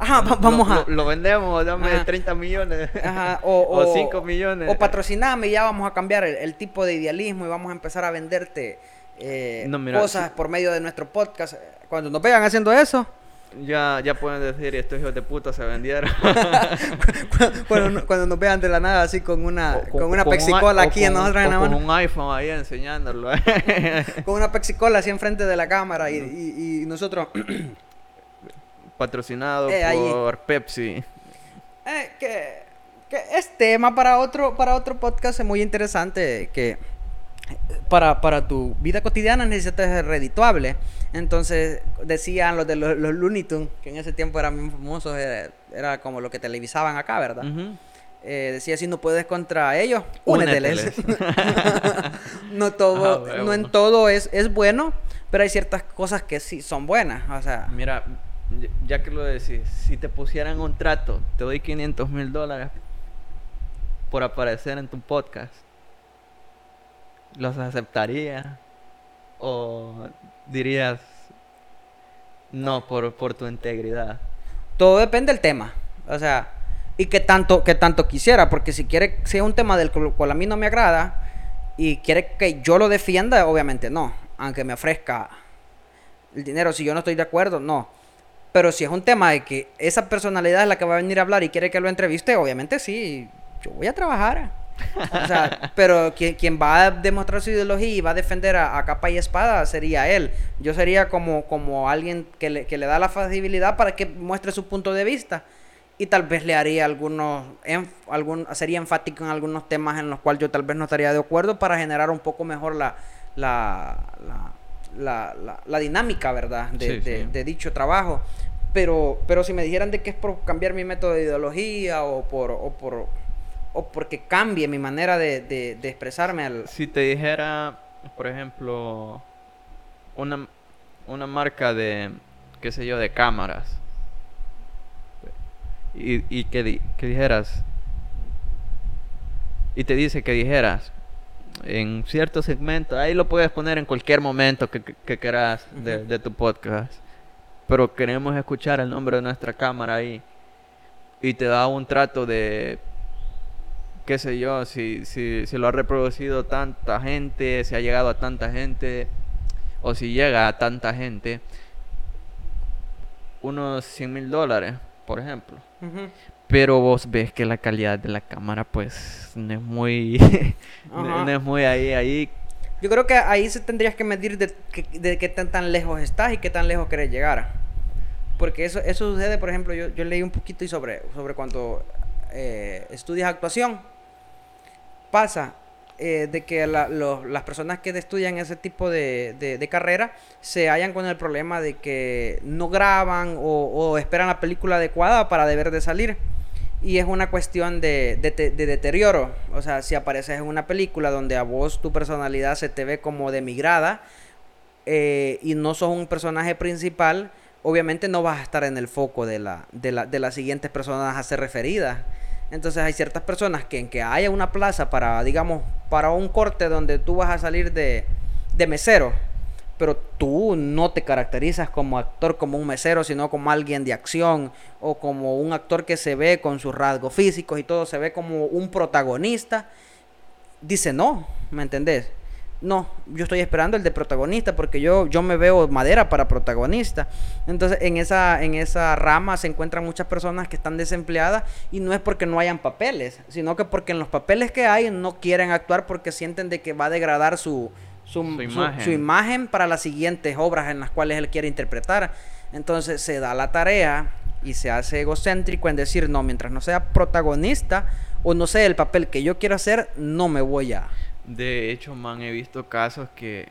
B: Ajá,
A: lo-
B: vamos a...
A: Lo, lo vendemos, dame
B: Ajá.
A: 30 millones.
B: Ajá, o,
A: o
B: o-
A: 5 millones.
B: O patrociname y ya vamos a cambiar el, el tipo de idealismo y vamos a empezar a venderte eh,
A: No, mira,
B: cosas
A: sí.
B: por medio de nuestro podcast. Cuando nos vean haciendo eso,
A: Ya, ya pueden decir, estos hijos de puta se vendieron.
B: cuando, cuando nos vean de la nada así con una,
A: O
B: con, una
A: un
B: Pepsi
A: i-
B: Cola
A: o
B: aquí en
A: con-
B: nosotros en la
A: con
B: mano.
A: un iPhone ahí enseñándolo.
B: Con una Pepsi Cola así enfrente de la cámara y, y- y nosotros
A: patrocinado
B: Eh,
A: por Pepsi.
B: Eh, que, que es tema para otro, para otro podcast muy interesante que para, para tu vida cotidiana necesitas ser redituable. Entonces decían los de los, los Looney Tunes, que en ese tiempo eran muy famosos, era, era como lo que televisaban acá, ¿verdad? Eh, decía, si no puedes contra ellos,
A: Úneteles.
B: no todo,
A: Ah,
B: no en todo es, es bueno, pero hay ciertas cosas que sí son buenas. O sea,
A: Mira, ya- ya que lo decís, si te pusieran un trato, te doy 500 mil dólares por aparecer en tu podcast, ¿los aceptarías? ¿O dirías no por, por tu integridad?
B: todo depende del tema. O sea, y que tanto, que tanto quisiera, porque si quiere, si es un tema del cual a mí no me agrada y quiere que yo lo defienda, obviamente no. Aunque me ofrezca el dinero, si yo no estoy de acuerdo, no. Pero si es un tema de que esa personalidad es la que va a venir a hablar y quiere que lo entreviste, obviamente sí, yo voy a trabajar. O sea, pero quien, quien va a demostrar su ideología y va a defender a, a capa y espada sería él. Yo sería como, como alguien que le, que le da la facilidad para que muestre su punto de vista. Y tal vez le haría algunos, enf- algún, sería enfático en algunos temas en los cuales yo tal vez no estaría de acuerdo para generar un poco mejor la, la, la, la, la- la dinámica, ¿verdad? De,
A: Sí,
B: de-
A: sí.
B: de dicho trabajo. Pero, pero si me dijeran de que es por cambiar mi método de ideología o por, o por, o porque cambie mi manera de, de- de expresarme al...
A: Si te dijera, por ejemplo, una, una marca de, qué sé yo, de cámaras, y, y que, di- que dijeras, y te dice que dijeras, en cierto segmento, ahí lo puedes poner en cualquier momento que, que, que quieras de, de tu podcast, pero queremos escuchar el nombre de nuestra cámara ahí, y te da un trato de qué sé yo, si, si, si lo ha reproducido tanta gente, si ha llegado a tanta gente, o si llega a tanta gente, unos 100 mil dólares, por ejemplo. Pero vos ves que la calidad de la cámara, pues, no es muy, no, es muy ahí, ahí.
B: Yo creo que ahí se tendrías que medir de qué tan, tan lejos estás y qué tan lejos querés llegar. Porque eso, eso sucede, por ejemplo, yo, yo leí un poquito y sobre, sobre cuando eh, estudias actuación. Pasa eh, de que las personas que estudian ese tipo de, de- carrera se hallan con el problema de que no graban o, esperan la película adecuada para deber de salir. Y es una cuestión de, de deterioro. O sea, si apareces en una película donde a vos tu personalidad se te ve como demigrada eh, y no sos un personaje principal, obviamente no vas a estar en el foco de, la, de, la- de las siguientes personas a ser referidas. Entonces hay ciertas personas que en que haya una plaza para, digamos, para un corte donde tú vas a salir de, de mesero, pero tú no te caracterizas como actor, como un mesero, sino como alguien de acción o como un actor que se ve con sus rasgos físicos y todo, se ve como un protagonista. Dice no, ¿me entendés? No, yo estoy esperando el de protagonista porque yo, yo me veo madera para protagonista. Entonces, en esa, en esa rama se encuentran muchas personas que están desempleadas y no es porque no hayan papeles, sino que porque en los papeles que hay no quieren actuar porque sienten de que va a degradar su, su,
A: Su
B: su-
A: imagen.
B: su imagen para las siguientes obras en las cuales él quiere interpretar. Entonces se da la tarea y se hace egocéntrico en decir, no, mientras no sea protagonista o no sea el papel que yo quiero hacer, no me voy a...
A: De hecho, man, he visto casos que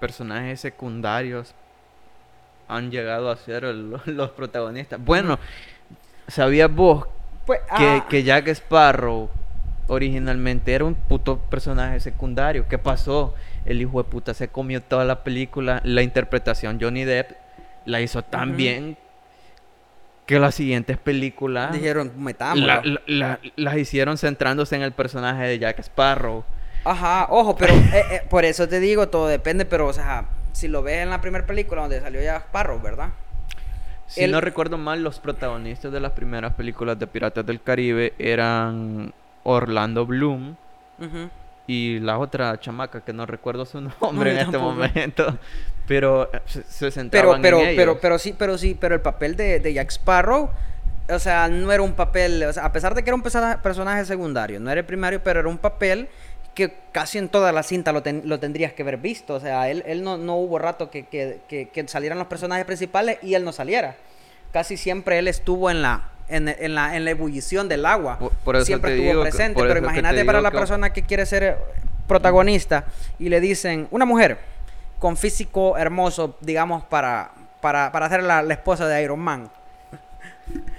A: personajes secundarios han llegado a ser el- los protagonistas. Bueno, ¿sabías vos
B: Pues,
A: que,
B: ah,
A: que Jack Sparrow originalmente era un puto personaje secundario. ¿Qué pasó? El hijo de puta se comió toda la película. La interpretación Johnny Depp la hizo tan bien que las siguientes películas
B: dijeron, metámoslo.
A: la- la- la- las hicieron centrándose en el personaje de Jack Sparrow.
B: Ajá, ojo, pero eh, eh, por eso te digo, todo depende, pero o sea, si lo ves en la primera película donde salió Jack Sparrow, ¿verdad?
A: Si
B: El-
A: no recuerdo mal, los protagonistas de las primeras películas de Piratas del Caribe eran Orlando Bloom y la otra chamaca que no recuerdo su nombre en este momento, pero eh, se, se
B: Pero,
A: centraban
B: pero,
A: en ellos.
B: pero, pero sí, pero sí, pero el papel de, de Jack Sparrow, o sea, no era un papel, o sea, a pesar de que era un persona- personaje secundario, no era el primario, pero era un papel que casi en toda la cinta lo, ten- lo tendrías que haber visto, o sea, él, él no, no hubo rato que, que, que, que salieran los personajes principales y él no saliera. casi siempre él estuvo en la, en, en la, en la ebullición del agua.
A: Por- por eso
B: siempre estuvo
A: digo
B: presente. Pero imagínate para la persona que quiere ser protagonista y le dicen, una mujer con físico hermoso, digamos, para, para, para ser la, la esposa de Iron Man.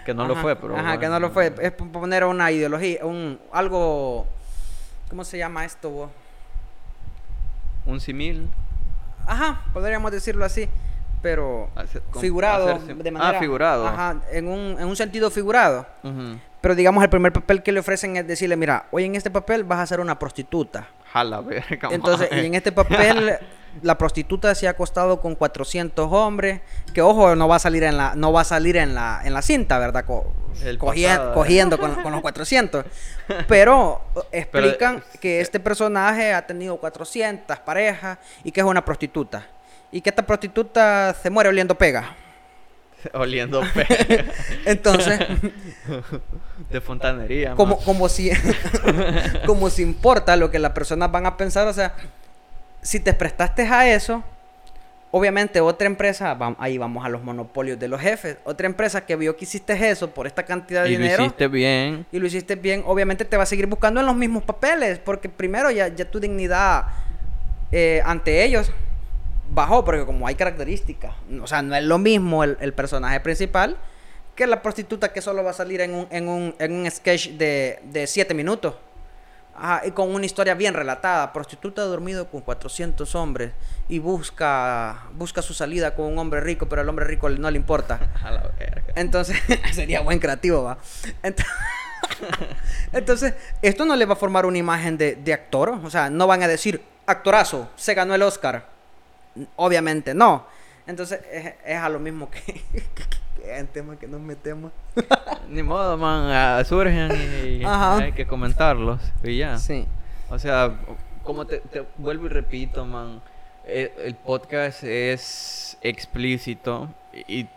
A: Que no lo
B: Ajá,
A: fue, pero.
B: Ajá, que no lo fue. Es poner una ideología, un algo. ¿Cómo se llama esto? vos?
A: Un simil.
B: Ajá, podríamos decirlo así. Pero
A: Hacer-
B: figurado
A: hacerse-
B: de
A: Ah,
B: manera.
A: figurado.
B: Ajá, en un, en un sentido figurado. Pero digamos, el primer papel que le ofrecen es decirle: Mira, hoy en este papel vas a ser una prostituta.
A: Jala, verga.
B: Entonces, y en este papel, la prostituta se ha acostado con 400 hombres. Que ojo, no va a salir en la, no va a salir en la, en la cinta, ¿verdad? Co-
A: El
B: cogien-
A: pasado, ¿eh?
B: cogiendo con, con los 400. Pero eh,
A: Pero,
B: explican
A: eh,
B: que este personaje ha tenido 400 parejas y que es una prostituta. Y que esta prostituta se muere oliendo pega.
A: Oliendo pe-
B: Entonces,
A: de fontanería.
B: como, como si como si importa lo que las personas van a pensar, o sea, si te prestaste a eso, obviamente otra empresa, ahí vamos a los monopolios de los jefes, otra empresa que vio que hiciste eso por esta cantidad de
A: Y lo
B: dinero
A: hiciste bien.
B: y lo hiciste bien, obviamente te va a seguir buscando en los mismos papeles, porque primero ya, ya tu dignidad eh, ante ellos bajó, porque como hay características, o sea, no es lo mismo el, el personaje principal que la prostituta que solo va a salir en un, en un, en un sketch de, de siete minutos. Ajá, y con una historia bien relatada. Prostituta ha dormido con 400 hombres y busca, busca su salida con un hombre rico, pero al hombre rico no le importa.
A: A la verga.
B: Entonces, sería buen creativo, va. Ent- Entonces, esto no le va a formar una imagen de, de actor. O sea, no van a decir, actorazo, se ganó el Oscar. Obviamente no. Entonces, es, es a lo mismo que en tema que nos metemos.
A: Ni modo, man. ah, surgen y hay que comentarlos. Y ya.
B: Sí.
A: O sea, como te, te vuelvo y repito, man. eh, El, podcast es explícito. Y,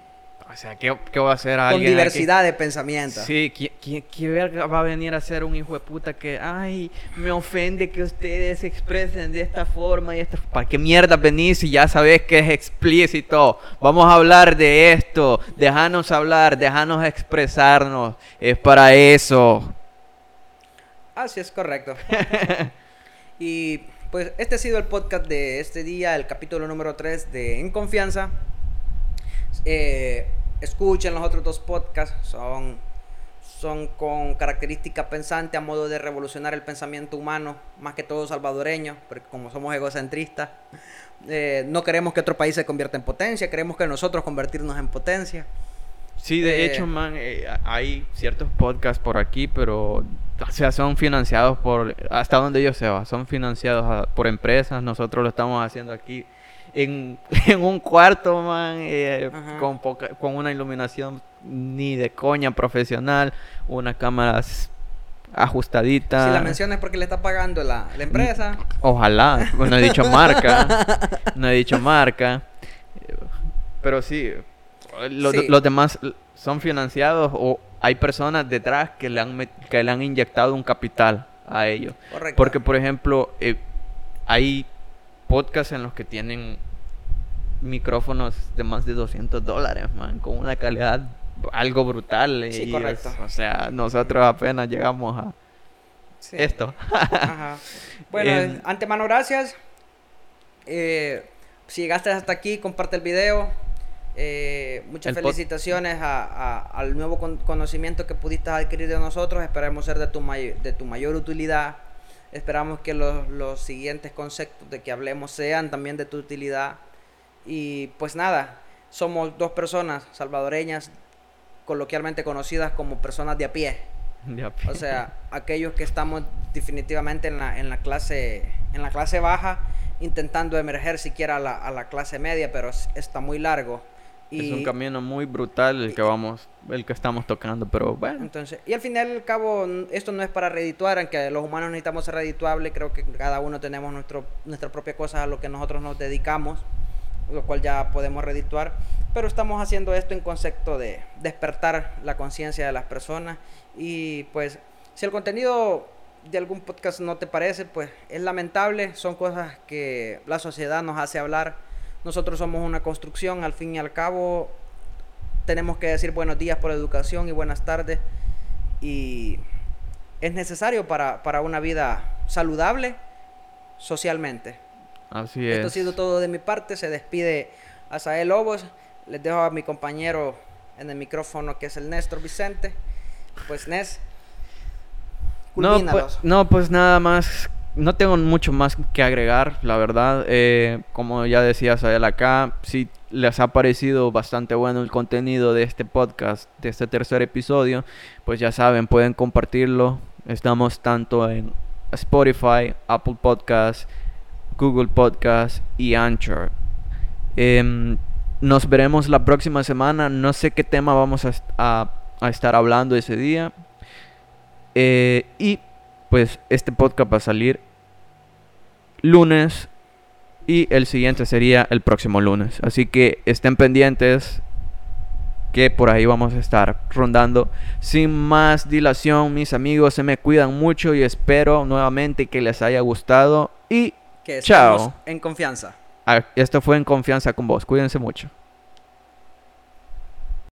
A: o sea, ¿qué, qué va a hacer
B: Con
A: alguien? aquí?
B: diversidad de pensamientos.
A: Sí, ¿quién, quién, quién verga va a venir a ser un hijo de puta que, ay, me ofende que ustedes se expresen de esta forma y esta... ¿Para qué mierda venís si ya sabes que es explícito? Vamos a hablar de esto, déjanos hablar, déjanos expresarnos, es para eso.
B: Así es correcto. y pues este ha sido el podcast de este día, el capítulo número 3 de En Confianza. Eh, escuchen los otros dos podcasts, son, son con característica pensante a modo de revolucionar el pensamiento humano, más que todo salvadoreño, porque como somos egocentristas, eh, no queremos que otro país se convierta en potencia, queremos que nosotros convertirnos en potencia.
A: Sí, de
B: Eh,
A: hecho, man, eh, hay ciertos podcasts por aquí, pero, o sea, son financiados por, hasta donde yo sé, va, son financiados a- por empresas, nosotros lo estamos haciendo aquí en, en un cuarto, man, eh, con, poca, con una iluminación ni de coña profesional, una cámara ajustadita.
B: Si la mencionas porque le está pagando la, la empresa.
A: Ojalá, no he dicho marca, no he dicho marca, pero sí, lo-
B: Sí.
A: los demás son financiados o hay personas detrás que le han, que le han inyectado un capital a ellos.
B: Correcto.
A: Porque, por ejemplo, eh, hay podcasts en los que tienen micrófonos de más de 200 dólares, man, con una calidad algo brutal.
B: Sí,
A: y es-
B: correcto.
A: o sea, nosotros apenas llegamos a
B: Sí.
A: esto.
B: Ajá. Bueno,
A: Em,
B: antemano gracias. Eh, si llegaste hasta aquí, comparte el video. Eh, muchas
A: El
B: felicitaciones a- a- al nuevo con- conocimiento que pudiste adquirir de nosotros. Esperamos ser de tu, may- de tu mayor utilidad. Esperamos que los, los siguientes conceptos de que hablemos sean también de tu utilidad. Y pues nada, somos dos personas salvadoreñas coloquialmente conocidas como personas de a pie. O sea, aquellos que estamos definitivamente en la, en la clase en la clase baja, intentando emerger siquiera a la, a la clase media, pero es- está muy largo. Y
A: Es un camino muy brutal el que vamos, el que estamos tocando, pero bueno.
B: entonces, y al final al cabo, esto no es para redituar, aunque los humanos necesitamos ser redituables, creo que cada uno tenemos nuestro, nuestra propia cosa a lo que nosotros nos dedicamos, lo cual ya podemos redituar, pero estamos haciendo esto en concepto de despertar la conciencia de las personas y pues si el contenido de algún podcast no te parece, pues es lamentable, son cosas que la sociedad nos hace hablar, nosotros somos una construcción, al fin y al cabo tenemos que decir buenos días por educación y buenas tardes. Y es necesario para, para una vida saludable socialmente.
A: Así es.
B: Esto ha sido todo de mi parte. Se despide Asael Lobos. Les dejo a mi compañero en el micrófono que es el Néstor Vicente. Pues Nes,
A: no pues, no, pues nada más. No tengo mucho más que agregar, la verdad. Eh, como ya decía Sael acá, si les ha parecido bastante bueno el contenido de este podcast, de este tercer episodio, pues ya saben, pueden compartirlo. Estamos tanto en Spotify, Apple Podcasts, Google Podcasts y Anchor. Em, nos veremos la próxima semana. No sé qué tema vamos a, a- a estar hablando ese día. Eh, y pues este podcast va a salir lunes y el siguiente sería el próximo lunes. Así que estén pendientes que por ahí vamos a estar rondando. Sin más dilación, mis amigos, se me cuidan mucho y espero nuevamente que les haya gustado. Y
B: Que
A: Chao.
B: en confianza.
A: ah, esto fue en confianza con vos. Cuídense mucho.